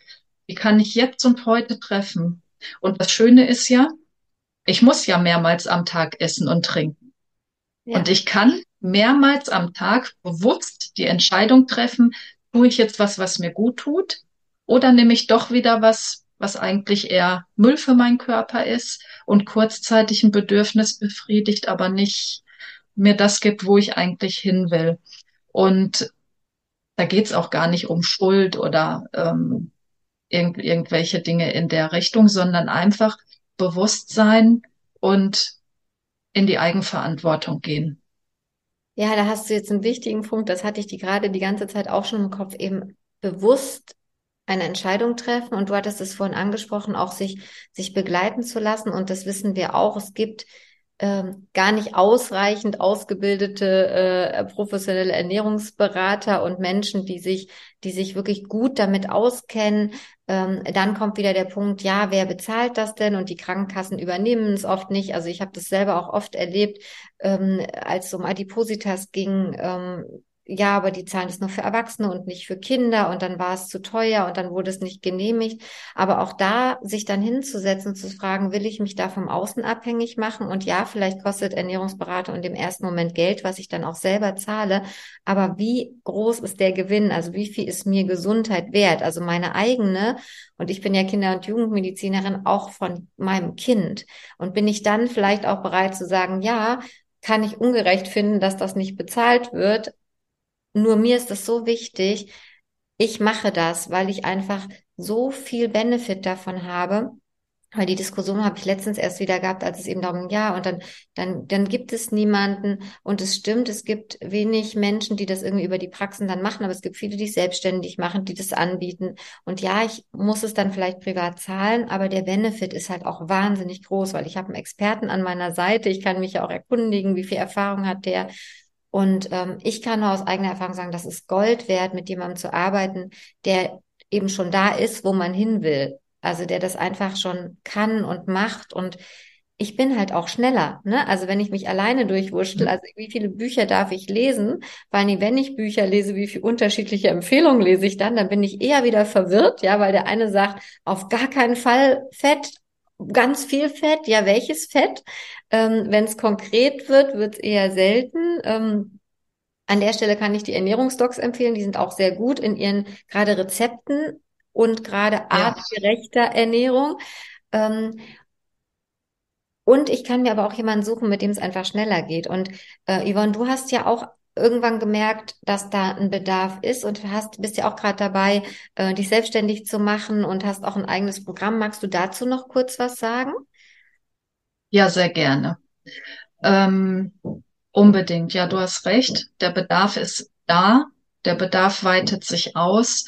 die kann ich jetzt und heute treffen. Und das Schöne ist ja, ich muss ja mehrmals am Tag essen und trinken. Ja. Und ich kann mehrmals am Tag bewusst die Entscheidung treffen, tue ich jetzt was, was mir gut tut, oder nehme ich doch wieder was, was eigentlich eher Müll für meinen Körper ist und kurzzeitig ein Bedürfnis befriedigt, aber nicht mir das gibt, wo ich eigentlich hin will. Und da geht's auch gar nicht um Schuld oder ähm, irgend, irgendwelche Dinge in der Richtung, sondern einfach Bewusstsein und in die Eigenverantwortung gehen. Ja, da hast du jetzt einen wichtigen Punkt. Das hatte ich die gerade die ganze Zeit auch schon im Kopf, eben bewusst eine Entscheidung treffen. Und du hattest es vorhin angesprochen, auch sich, sich begleiten zu lassen. Und das wissen wir auch. Es gibt ähm, gar nicht ausreichend ausgebildete äh, professionelle Ernährungsberater und Menschen, die sich, die sich wirklich gut damit auskennen. Ähm, dann kommt wieder der Punkt, ja, wer bezahlt das denn? Und die Krankenkassen übernehmen es oft nicht. Also ich habe das selber auch oft erlebt, ähm, als es um Adipositas ging. Ähm, ja, aber die zahlen das nur für Erwachsene und nicht für Kinder und dann war es zu teuer und dann wurde es nicht genehmigt. Aber auch da sich dann hinzusetzen und zu fragen, will ich mich da vom Außen abhängig machen? Und ja, vielleicht kostet Ernährungsberater und im ersten Moment Geld, was ich dann auch selber zahle. Aber wie groß ist der Gewinn? Also wie viel ist mir Gesundheit wert? Also meine eigene. Und ich bin ja Kinder- und Jugendmedizinerin auch von meinem Kind. Und bin ich dann vielleicht auch bereit zu sagen, ja, kann ich ungerecht finden, dass das nicht bezahlt wird, nur mir ist das so wichtig. Ich mache das, weil ich einfach so viel Benefit davon habe. Weil die Diskussion habe ich letztens erst wieder gehabt, als es eben darum, ja, und dann, dann, dann gibt es niemanden. Und es stimmt, es gibt wenig Menschen, die das irgendwie über die Praxen dann machen, aber es gibt viele, die es selbstständig machen, die das anbieten. Und ja, ich muss es dann vielleicht privat zahlen, aber der Benefit ist halt auch wahnsinnig groß, weil ich habe einen Experten an meiner Seite. Ich kann mich ja auch erkundigen, wie viel Erfahrung hat der und ähm, ich kann nur aus eigener Erfahrung sagen, das ist Gold wert, mit jemandem zu arbeiten, der eben schon da ist, wo man hin will. Also der das einfach schon kann und macht und ich bin halt auch schneller. Ne? Also wenn ich mich alleine durchwurschtel, also wie viele Bücher darf ich lesen? Weil wenn ich Bücher lese, wie viele unterschiedliche Empfehlungen lese ich dann? Dann bin ich eher wieder verwirrt, ja, weil der eine sagt, auf gar keinen Fall Fett, ganz viel Fett. Ja, welches Fett? Ähm, wenn es konkret wird, wird es eher selten. Ähm, an der Stelle kann ich die Ernährungsdocs empfehlen. Die sind auch sehr gut in ihren gerade Rezepten und gerade artgerechter Ernährung. Ähm, und ich kann mir aber auch jemanden suchen, mit dem es einfach schneller geht. Und äh, Yvonne, du hast ja auch irgendwann gemerkt, dass da ein Bedarf ist und hast, bist ja auch gerade dabei, äh, dich selbstständig zu machen und hast auch ein eigenes Programm. Magst du dazu noch kurz was sagen? Ja, sehr gerne. Ähm, unbedingt. Ja, du hast recht. Der Bedarf ist da. Der Bedarf weitet sich aus.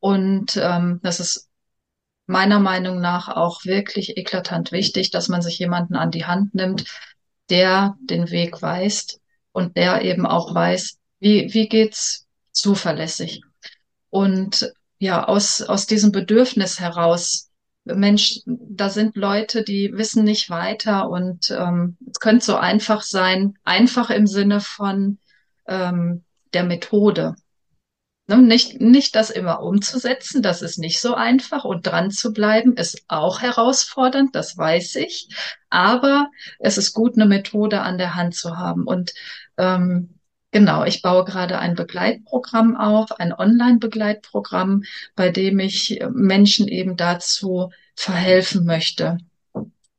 Und ähm, das ist meiner Meinung nach auch wirklich eklatant wichtig, dass man sich jemanden an die Hand nimmt, der den Weg weist und der eben auch weiß, wie, wie geht's zuverlässig. Und ja, aus, aus diesem Bedürfnis heraus, Mensch, da sind Leute, die wissen nicht weiter und ähm, es könnte so einfach sein, einfach im Sinne von ähm, der Methode. Ne, nicht, nicht das immer umzusetzen, das ist nicht so einfach und dran zu bleiben ist auch herausfordernd, das weiß ich. Aber es ist gut, eine Methode an der Hand zu haben. Und ähm, genau, ich baue gerade ein Begleitprogramm auf, ein Online-Begleitprogramm, bei dem ich Menschen eben dazu verhelfen möchte,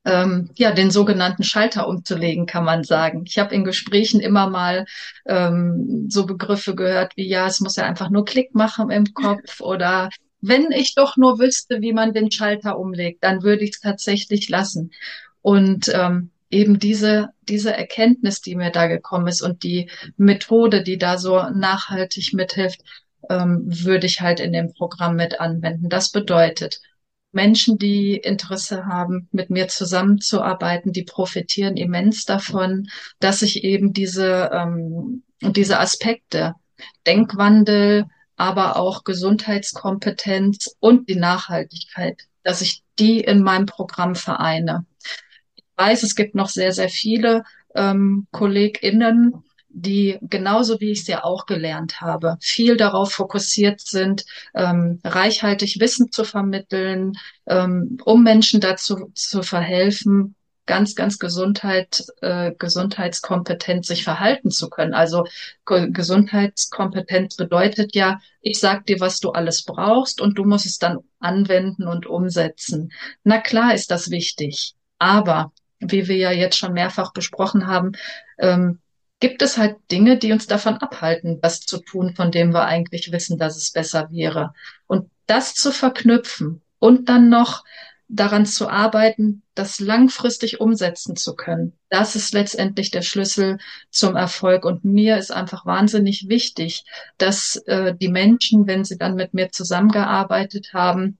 ähm, ja, den sogenannten Schalter umzulegen, kann man sagen. Ich habe in Gesprächen immer mal ähm, so Begriffe gehört wie, ja, es muss ja einfach nur Klick machen im Kopf oder wenn ich doch nur wüsste, wie man den Schalter umlegt, dann würde ich es tatsächlich lassen. Und ähm, eben diese, diese Erkenntnis, die mir da gekommen ist und die Methode, die da so nachhaltig mithilft, ähm, würde ich halt in dem Programm mit anwenden. Das bedeutet, Menschen, die Interesse haben, mit mir zusammenzuarbeiten, die profitieren immens davon, dass ich eben diese, ähm, diese Aspekte, Denkwandel, aber auch Gesundheitskompetenz und die Nachhaltigkeit, dass ich die in meinem Programm vereine. Ich weiß, es gibt noch sehr, sehr viele ähm, KollegInnen, die genauso wie ich es ja auch gelernt habe, viel darauf fokussiert sind, ähm, reichhaltig Wissen zu vermitteln, ähm, um Menschen dazu zu verhelfen, ganz, ganz Gesundheit, äh, gesundheitskompetent sich verhalten zu können. Also Gesundheitskompetenz bedeutet ja, ich sag dir, was du alles brauchst und du musst es dann anwenden und umsetzen. Na klar ist das wichtig, aber wie wir ja jetzt schon mehrfach besprochen haben, ähm, gibt es halt Dinge, die uns davon abhalten, das zu tun, von dem wir eigentlich wissen, dass es besser wäre. Und das zu verknüpfen und dann noch daran zu arbeiten, das langfristig umsetzen zu können. Das ist letztendlich der Schlüssel zum Erfolg. Und mir ist einfach wahnsinnig wichtig, dass äh, die Menschen, wenn sie dann mit mir zusammengearbeitet haben,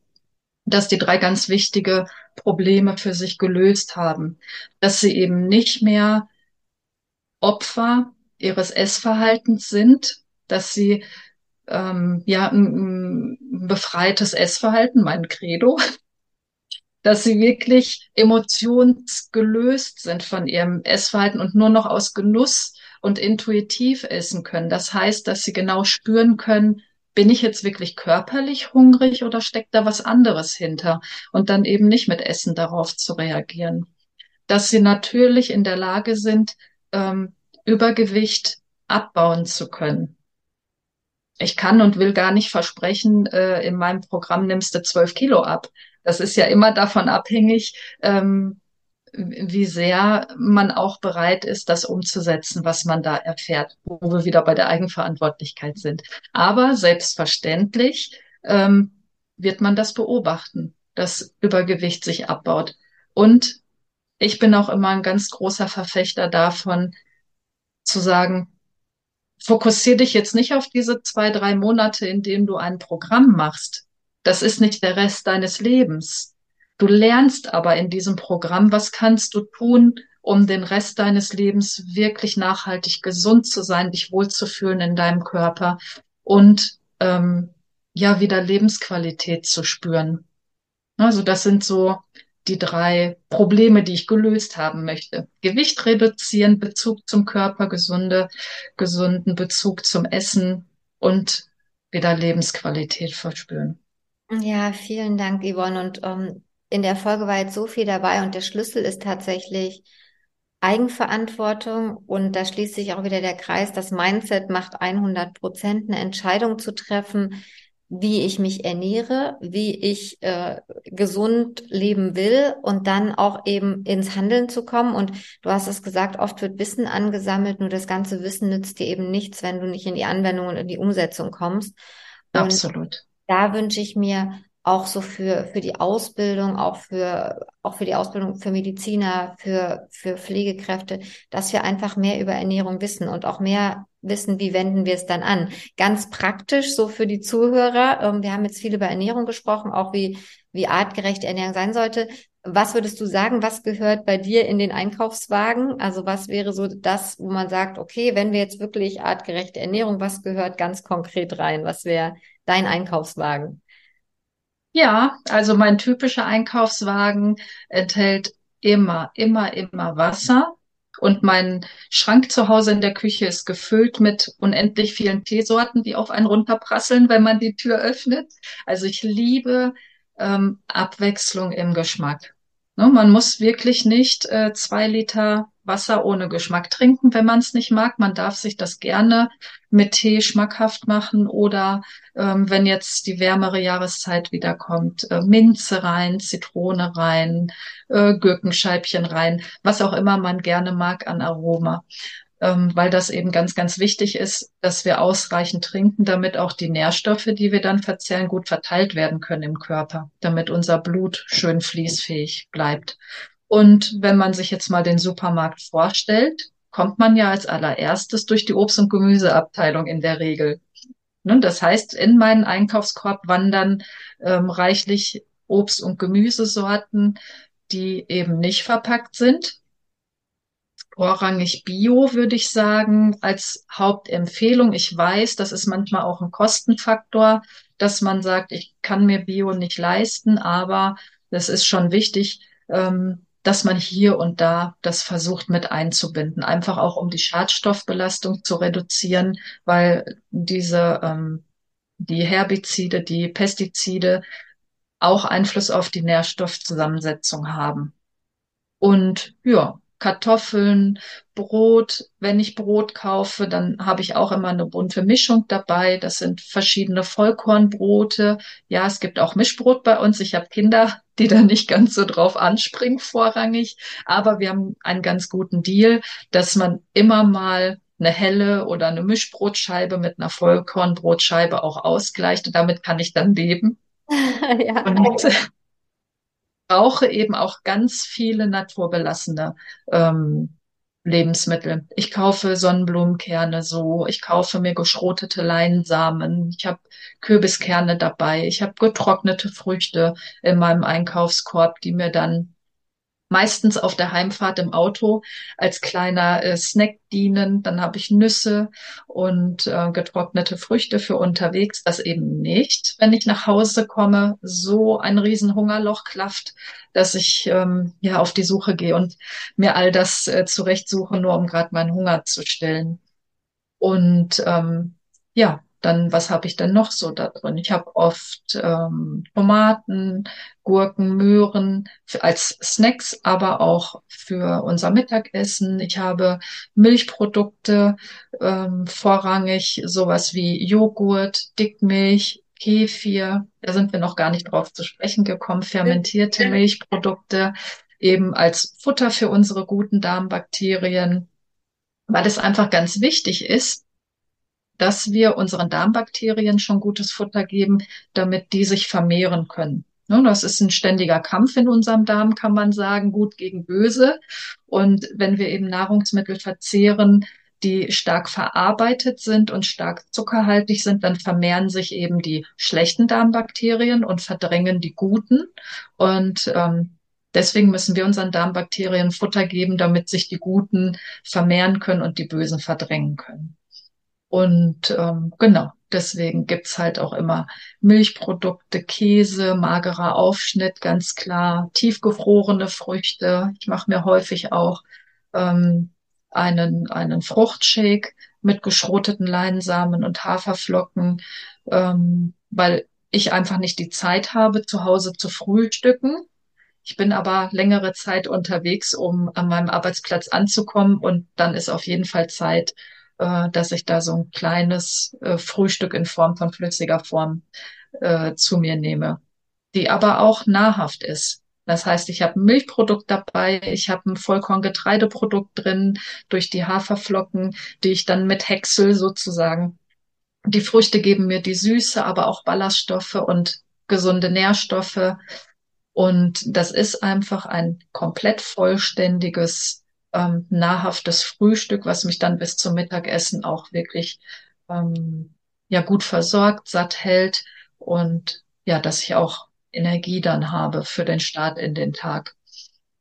dass die drei ganz wichtige Probleme für sich gelöst haben, dass sie eben nicht mehr Opfer ihres Essverhaltens sind, dass sie ähm, ja ein, ein befreites Essverhalten, mein Credo, dass sie wirklich emotionsgelöst sind von ihrem Essverhalten und nur noch aus Genuss und intuitiv essen können. Das heißt, dass sie genau spüren können, bin ich jetzt wirklich körperlich hungrig oder steckt da was anderes hinter? Und dann eben nicht mit Essen darauf zu reagieren. Dass sie natürlich in der Lage sind, ähm, Übergewicht abbauen zu können. Ich kann und will gar nicht versprechen, äh, in meinem Programm nimmst du zwölf Kilo ab. Das ist ja immer davon abhängig, ähm, wie sehr man auch bereit ist, das umzusetzen, was man da erfährt, wo wir wieder bei der Eigenverantwortlichkeit sind. Aber selbstverständlich ähm, wird man das beobachten, dass Übergewicht sich abbaut. Und ich bin auch immer ein ganz großer Verfechter davon, zu sagen, fokussier dich jetzt nicht auf diese zwei, drei Monate, in denen du ein Programm machst. Das ist nicht der Rest deines Lebens. Du lernst aber in diesem Programm, was kannst du tun, um den Rest deines Lebens wirklich nachhaltig gesund zu sein, dich wohlzufühlen in deinem Körper und ähm, ja wieder Lebensqualität zu spüren. Also das sind so die drei Probleme, die ich gelöst haben möchte. Gewicht reduzieren, Bezug zum Körper, gesunde, gesunden Bezug zum Essen und wieder Lebensqualität verspüren. Ja, vielen Dank, Yvonne. Und ähm, in der Folge war jetzt so viel dabei und der Schlüssel ist tatsächlich Eigenverantwortung und da schließt sich auch wieder der Kreis. Das Mindset macht 100 Prozent, eine Entscheidung zu treffen, wie ich mich ernähre, wie ich äh, gesund leben will und dann auch eben ins Handeln zu kommen. Und du hast es gesagt, oft wird Wissen angesammelt, nur das ganze Wissen nützt dir eben nichts, wenn du nicht in die Anwendung und in die Umsetzung kommst. Und Absolut. Da wünsche ich mir auch so für, für die Ausbildung, auch für, auch für die Ausbildung für Mediziner, für, für Pflegekräfte, dass wir einfach mehr über Ernährung wissen und auch mehr wissen, wie wenden wir es dann an. Ganz praktisch so für die Zuhörer. Ähm, wir haben jetzt viel über Ernährung gesprochen, auch wie, wie artgerechte Ernährung sein sollte. Was würdest du sagen, was gehört bei dir in den Einkaufswagen? Also was wäre so das, wo man sagt, okay, wenn wir jetzt wirklich artgerechte Ernährung, was gehört ganz konkret rein? Was wäre dein Einkaufswagen? Ja, also mein typischer Einkaufswagen enthält immer, immer, immer Wasser. Und mein Schrank zu Hause in der Küche ist gefüllt mit unendlich vielen Teesorten, die auf einen runterprasseln, wenn man die Tür öffnet. Also ich liebe ähm, Abwechslung im Geschmack. Ne, man muss wirklich nicht äh, zwei Liter Wasser ohne Geschmack trinken, wenn man es nicht mag. Man darf sich das gerne mit Tee schmackhaft machen oder ähm, wenn jetzt die wärmere Jahreszeit wiederkommt, äh, Minze rein, Zitrone rein, äh, Gurkenscheibchen rein, was auch immer man gerne mag an Aroma. Ähm, weil das eben ganz, ganz wichtig ist, dass wir ausreichend trinken, damit auch die Nährstoffe, die wir dann verzehren, gut verteilt werden können im Körper, damit unser Blut schön fließfähig bleibt. Und wenn man sich jetzt mal den Supermarkt vorstellt, kommt man ja als allererstes durch die Obst- und Gemüseabteilung in der Regel. Ne, das heißt, in meinen Einkaufskorb wandern ähm, reichlich Obst- und Gemüsesorten, die eben nicht verpackt sind. Vorrangig Bio, würde ich sagen, als Hauptempfehlung. Ich weiß, das ist manchmal auch ein Kostenfaktor, dass man sagt, ich kann mir Bio nicht leisten, aber das ist schon wichtig, ähm, dass man hier und da das versucht mit einzubinden, einfach auch um die Schadstoffbelastung zu reduzieren, weil diese ähm, die Herbizide, die Pestizide auch Einfluss auf die Nährstoffzusammensetzung haben. Und ja, Kartoffeln, Brot. Wenn ich Brot kaufe, dann habe ich auch immer eine bunte Mischung dabei. Das sind verschiedene Vollkornbrote. Ja, es gibt auch Mischbrot bei uns. Ich habe Kinder, die da nicht ganz so drauf anspringen vorrangig. Aber wir haben einen ganz guten Deal, dass man immer mal eine helle oder eine Mischbrotscheibe mit einer Vollkornbrotscheibe auch ausgleicht. Und damit kann ich dann leben. ja. Und brauche eben auch ganz viele naturbelassene ähm, Lebensmittel. Ich kaufe Sonnenblumenkerne so, ich kaufe mir geschrotete Leinsamen, ich habe Kürbiskerne dabei, ich habe getrocknete Früchte in meinem Einkaufskorb, die mir dann meistens auf der Heimfahrt im Auto als kleiner äh, Snack dienen. Dann habe ich Nüsse und äh, getrocknete Früchte für unterwegs. Das eben nicht, wenn ich nach Hause komme, so ein riesen Hungerloch klafft, dass ich ähm, ja auf die Suche gehe und mir all das äh, zurechtsuche, nur um gerade meinen Hunger zu stillen. Und ähm, ja, dann, was habe ich denn noch so da drin? Ich habe oft ähm, Tomaten, Gurken, Möhren als Snacks, aber auch für unser Mittagessen. Ich habe Milchprodukte, ähm, vorrangig sowas wie Joghurt, Dickmilch, Kefir. Da sind wir noch gar nicht drauf zu sprechen gekommen. Fermentierte Milchprodukte eben als Futter für unsere guten Darmbakterien, weil es einfach ganz wichtig ist, dass wir unseren Darmbakterien schon gutes Futter geben, damit die sich vermehren können. Ne, das ist ein ständiger Kampf in unserem Darm, kann man sagen, gut gegen böse. Und wenn wir eben Nahrungsmittel verzehren, die stark verarbeitet sind und stark zuckerhaltig sind, dann vermehren sich eben die schlechten Darmbakterien und verdrängen die guten. Und ähm, deswegen müssen wir unseren Darmbakterien Futter geben, damit sich die guten vermehren können und die bösen verdrängen können. Und ähm, genau, deswegen gibt's halt auch immer Milchprodukte, Käse, magerer Aufschnitt, ganz klar, tiefgefrorene Früchte. Ich mache mir häufig auch ähm, einen, einen Fruchtshake mit geschroteten Leinsamen und Haferflocken, ähm, weil ich einfach nicht die Zeit habe, zu Hause zu frühstücken. Ich bin aber längere Zeit unterwegs, um an meinem Arbeitsplatz anzukommen und dann ist auf jeden Fall Zeit, äh, dass ich da so ein kleines äh, Frühstück in Form von flüssiger Form äh, zu mir nehme, die aber auch nahrhaft ist. Das heißt, ich habe ein Milchprodukt dabei, ich habe ein Vollkorngetreideprodukt drin durch die Haferflocken, die ich dann mit Häcksel sozusagen. Die Früchte geben mir die Süße, aber auch Ballaststoffe und gesunde Nährstoffe. Und das ist einfach ein komplett vollständiges, ähm, nahrhaftes Frühstück, was mich dann bis zum Mittagessen auch wirklich ähm, ja gut versorgt, satt hält und ja, dass ich auch Energie dann habe für den Start in den Tag.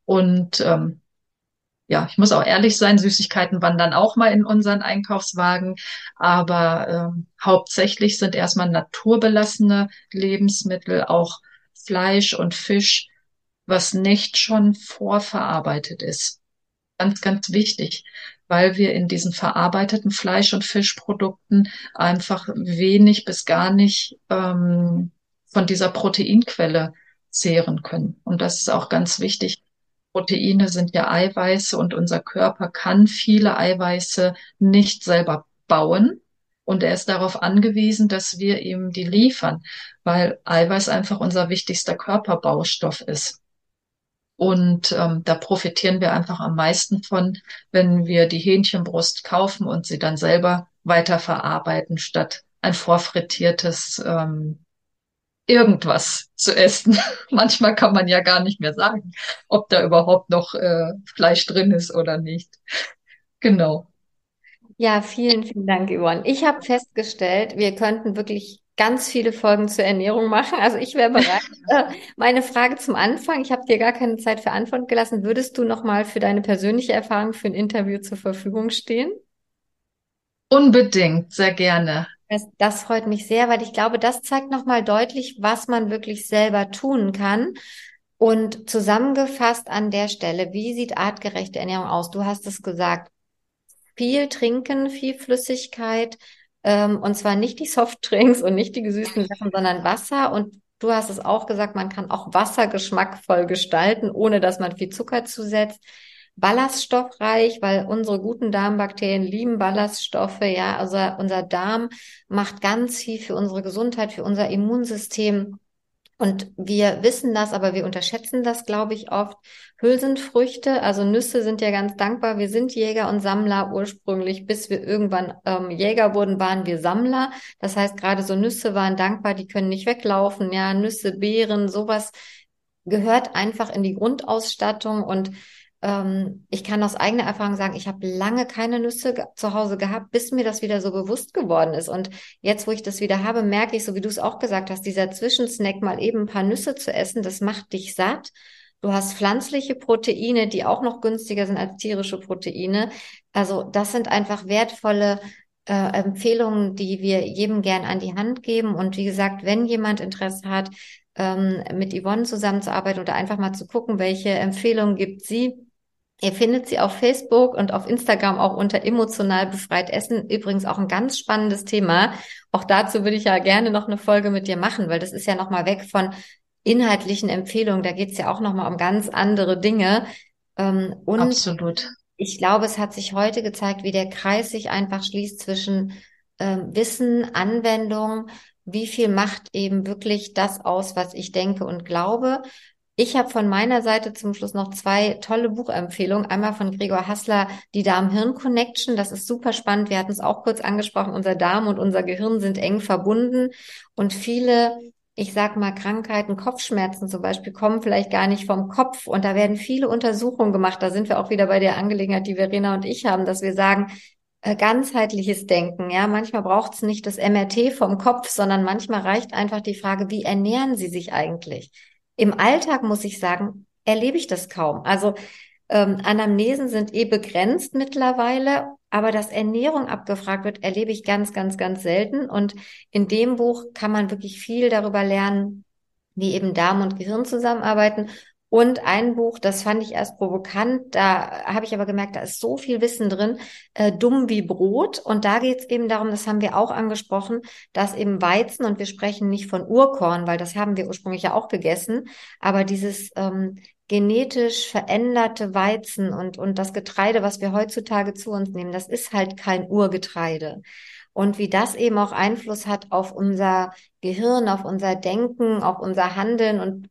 Und ähm, ja, ich muss auch ehrlich sein, Süßigkeiten wandern auch mal in unseren Einkaufswagen, aber ähm, hauptsächlich sind erstmal naturbelassene Lebensmittel, auch Fleisch und Fisch, was nicht schon vorverarbeitet ist. Ganz, ganz wichtig, weil wir in diesen verarbeiteten Fleisch- und Fischprodukten einfach wenig bis gar nicht ähm, von dieser Proteinquelle zehren können. Und das ist auch ganz wichtig. Proteine sind ja Eiweiße und unser Körper kann viele Eiweiße nicht selber bauen. Und er ist darauf angewiesen, dass wir ihm die liefern, weil Eiweiß einfach unser wichtigster Körperbaustoff ist. Und ähm, da profitieren wir einfach am meisten von, wenn wir die Hähnchenbrust kaufen und sie dann selber weiterverarbeiten, statt ein vorfrittiertes ähm, irgendwas zu essen. Manchmal kann man ja gar nicht mehr sagen, ob da überhaupt noch äh, Fleisch drin ist oder nicht. Genau. Ja, vielen, vielen Dank, Yvonne. Ich habe festgestellt, wir könnten wirklich ganz viele Folgen zur Ernährung machen. Also ich wäre bereit. Äh, meine Frage zum Anfang, ich habe dir gar keine Zeit für Antwort gelassen. Würdest du noch mal für deine persönliche Erfahrung für ein Interview zur Verfügung stehen? Unbedingt, sehr gerne. Das, das freut mich sehr, weil ich glaube, das zeigt nochmal deutlich, was man wirklich selber tun kann. Und zusammengefasst an der Stelle, wie sieht artgerechte Ernährung aus? Du hast es gesagt. Viel trinken, viel Flüssigkeit, ähm, und zwar nicht die Softdrinks und nicht die gesüßten Sachen, sondern Wasser. Und du hast es auch gesagt, man kann auch Wasser geschmackvoll gestalten, ohne dass man viel Zucker zusetzt ballaststoffreich, weil unsere guten Darmbakterien lieben Ballaststoffe. Ja, also unser Darm macht ganz viel für unsere Gesundheit, für unser Immunsystem. Und wir wissen das, aber wir unterschätzen das, glaube ich, oft. Hülsenfrüchte, also Nüsse sind ja ganz dankbar. Wir sind Jäger und Sammler ursprünglich. Bis wir irgendwann ähm, Jäger wurden, waren wir Sammler. Das heißt, gerade so Nüsse waren dankbar, die können nicht weglaufen. Ja, Nüsse, Beeren, sowas gehört einfach in die Grundausstattung und ähm, ich kann aus eigener Erfahrung sagen, ich habe lange keine Nüsse zu Hause gehabt, bis mir das wieder so bewusst geworden ist. Und jetzt, wo ich das wieder habe, merke ich, so wie du es auch gesagt hast, dieser Zwischensnack mal eben ein paar Nüsse zu essen, das macht dich satt. Du hast pflanzliche Proteine, die auch noch günstiger sind als tierische Proteine. Also das sind einfach wertvolle äh, Empfehlungen, die wir jedem gern an die Hand geben. Und wie gesagt, wenn jemand Interesse hat, ähm, mit Yvonne zusammenzuarbeiten oder einfach mal zu gucken, welche Empfehlungen gibt sie, Ihr findet sie auf Facebook und auf Instagram auch unter emotional befreit essen. Übrigens auch ein ganz spannendes Thema. Auch dazu würde ich ja gerne noch eine Folge mit dir machen, weil das ist ja nochmal weg von inhaltlichen Empfehlungen. Da geht es ja auch nochmal um ganz andere Dinge. Ähm, und Absolut. Ich glaube, es hat sich heute gezeigt, wie der Kreis sich einfach schließt zwischen ähm, Wissen, Anwendung, wie viel macht eben wirklich das aus, was ich denke und glaube. Ich habe von meiner Seite zum Schluss noch zwei tolle Buchempfehlungen. Einmal von Gregor Hassler, die Darm-Hirn-Connection. Das ist super spannend. Wir hatten es auch kurz angesprochen. Unser Darm und unser Gehirn sind eng verbunden und viele ich sag mal, Krankheiten, Kopfschmerzen zum Beispiel, kommen vielleicht gar nicht vom Kopf. Und da werden viele Untersuchungen gemacht. Da sind wir auch wieder bei der Angelegenheit, die Verena und ich haben, dass wir sagen, äh, ganzheitliches Denken. Ja, manchmal braucht es nicht das MRT vom Kopf, sondern manchmal reicht einfach die Frage, wie ernähren Sie sich eigentlich? Im Alltag muss ich sagen, erlebe ich das kaum. Also Ähm, Anamnesen sind eh begrenzt mittlerweile, aber dass Ernährung abgefragt wird, erlebe ich ganz, ganz, ganz selten. Und in dem Buch kann man wirklich viel darüber lernen, wie eben Darm und Gehirn zusammenarbeiten und ein Buch, das fand ich erst provokant, da habe ich aber gemerkt, da ist so viel Wissen drin, äh, dumm wie Brot. Und da geht es eben darum, das haben wir auch angesprochen, dass eben Weizen, und wir sprechen nicht von Urkorn, weil das haben wir ursprünglich ja auch gegessen, aber dieses ähm, genetisch veränderte Weizen und, und das Getreide, was wir heutzutage zu uns nehmen, das ist halt kein Urgetreide. Und wie das eben auch Einfluss hat auf unser Gehirn, auf unser Denken, auf unser Handeln und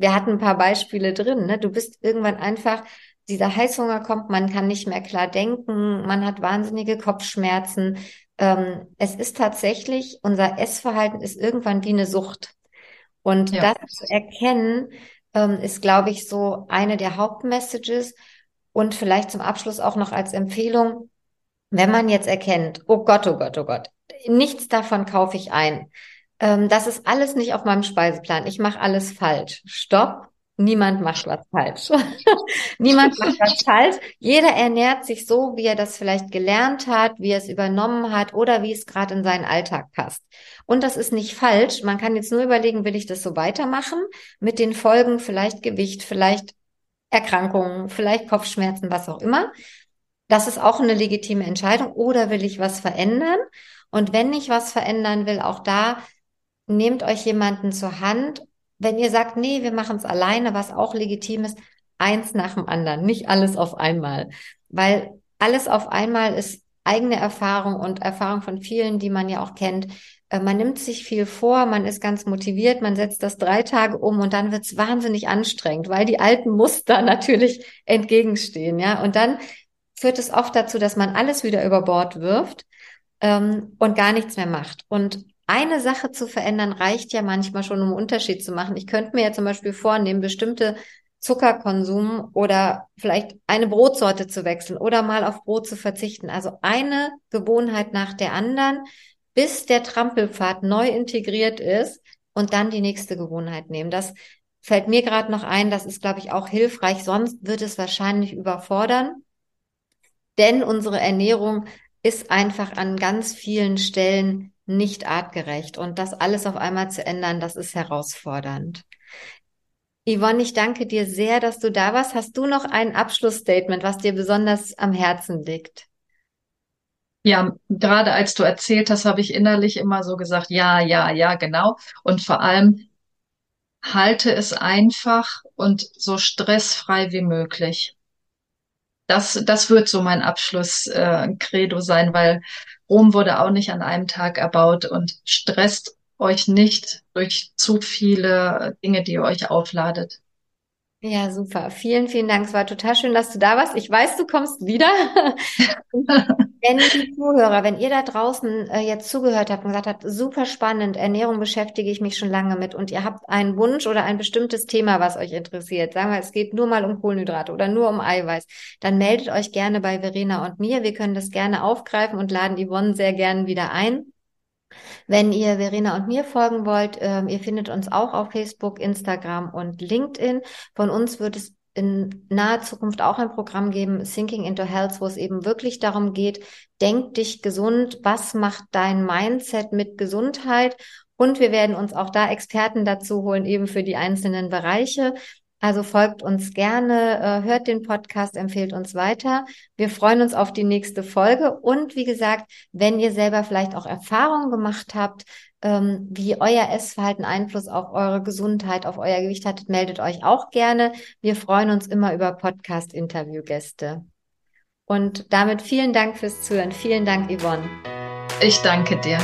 wir hatten ein paar Beispiele drin. Ne? Du bist irgendwann einfach, dieser Heißhunger kommt, man kann nicht mehr klar denken, man hat wahnsinnige Kopfschmerzen. Ähm, es ist tatsächlich, unser Essverhalten ist irgendwann wie eine Sucht. Und ja. das zu erkennen, ähm, ist, glaube ich, so eine der Hauptmessages. Und vielleicht zum Abschluss auch noch als Empfehlung, wenn man jetzt erkennt, oh Gott, oh Gott, oh Gott, nichts davon kaufe ich ein ähm, das ist alles nicht auf meinem Speiseplan. Ich mache alles falsch. Stopp. Niemand macht was falsch. Niemand macht was falsch. Jeder ernährt sich so, wie er das vielleicht gelernt hat, wie er es übernommen hat oder wie es gerade in seinen Alltag passt. Und das ist nicht falsch. Man kann jetzt nur überlegen, will ich das so weitermachen? Mit den Folgen vielleicht Gewicht, vielleicht Erkrankungen, vielleicht Kopfschmerzen, was auch immer. Das ist auch eine legitime Entscheidung. Oder will ich was verändern? Und wenn ich was verändern will, auch da nehmt euch jemanden zur Hand. Wenn ihr sagt, nee, wir machen es alleine, was auch legitim ist, eins nach dem anderen, nicht alles auf einmal. Weil alles auf einmal ist eigene Erfahrung und Erfahrung von vielen, die man ja auch kennt. Äh, man nimmt sich viel vor, man ist ganz motiviert, man setzt das drei Tage um und dann wird es wahnsinnig anstrengend, weil die alten Muster natürlich entgegenstehen, ja. Und dann führt es oft dazu, dass man alles wieder über Bord wirft ähm, und gar nichts mehr macht. Und eine Sache zu verändern reicht ja manchmal schon, um einen Unterschied zu machen. Ich könnte mir ja zum Beispiel vornehmen, bestimmte Zuckerkonsum oder vielleicht eine Brotsorte zu wechseln oder mal auf Brot zu verzichten. Also eine Gewohnheit nach der anderen, bis der Trampelpfad neu integriert ist und dann die nächste Gewohnheit nehmen. Das fällt mir gerade noch ein, das ist, glaube ich, auch hilfreich. Sonst wird es wahrscheinlich überfordern. Denn unsere Ernährung ist einfach an ganz vielen Stellen nicht artgerecht. Und das alles auf einmal zu ändern, das ist herausfordernd. Yvonne, ich danke dir sehr, dass du da warst. Hast du noch ein Abschlussstatement, was dir besonders am Herzen liegt? Ja, gerade als du erzählt hast, habe ich innerlich immer so gesagt, ja, ja, ja, genau. Und vor allem halte es einfach und so stressfrei wie möglich. Das, das wird so mein Abschluss-Credo äh, sein, weil Rom wurde auch nicht an einem Tag erbaut und stresst euch nicht durch zu viele Dinge, die ihr euch aufladet. Ja, super. Vielen, vielen Dank. Es war total schön, dass du da warst. Ich weiß, du kommst wieder. wenn die Zuhörer, wenn ihr da draußen äh, jetzt zugehört habt und gesagt habt, super spannend, Ernährung beschäftige ich mich schon lange mit und ihr habt einen Wunsch oder ein bestimmtes Thema, was euch interessiert, sagen wir, es geht nur mal um Kohlenhydrate oder nur um Eiweiß, dann meldet euch gerne bei Verena und mir. Wir können das gerne aufgreifen und laden Yvonne sehr gerne wieder ein. Wenn ihr Verena und mir folgen wollt, ähm, ihr findet uns auch auf Facebook, Instagram und LinkedIn. Von uns wird es in naher Zukunft auch ein Programm geben, Thinking into Health, wo es eben wirklich darum geht, denk dich gesund, was macht dein Mindset mit Gesundheit? Und wir werden uns auch da Experten dazu holen, eben für die einzelnen Bereiche. Also folgt uns gerne, äh, hört den Podcast, empfehlt uns weiter. Wir freuen uns auf die nächste Folge. Und wie gesagt, wenn ihr selber vielleicht auch Erfahrungen gemacht habt, ähm, wie euer Essverhalten Einfluss auf eure Gesundheit, auf euer Gewicht hat, meldet euch auch gerne. Wir freuen uns immer über Podcast-Interviewgäste. Und damit vielen Dank fürs Zuhören. Vielen Dank, Yvonne. Ich danke dir.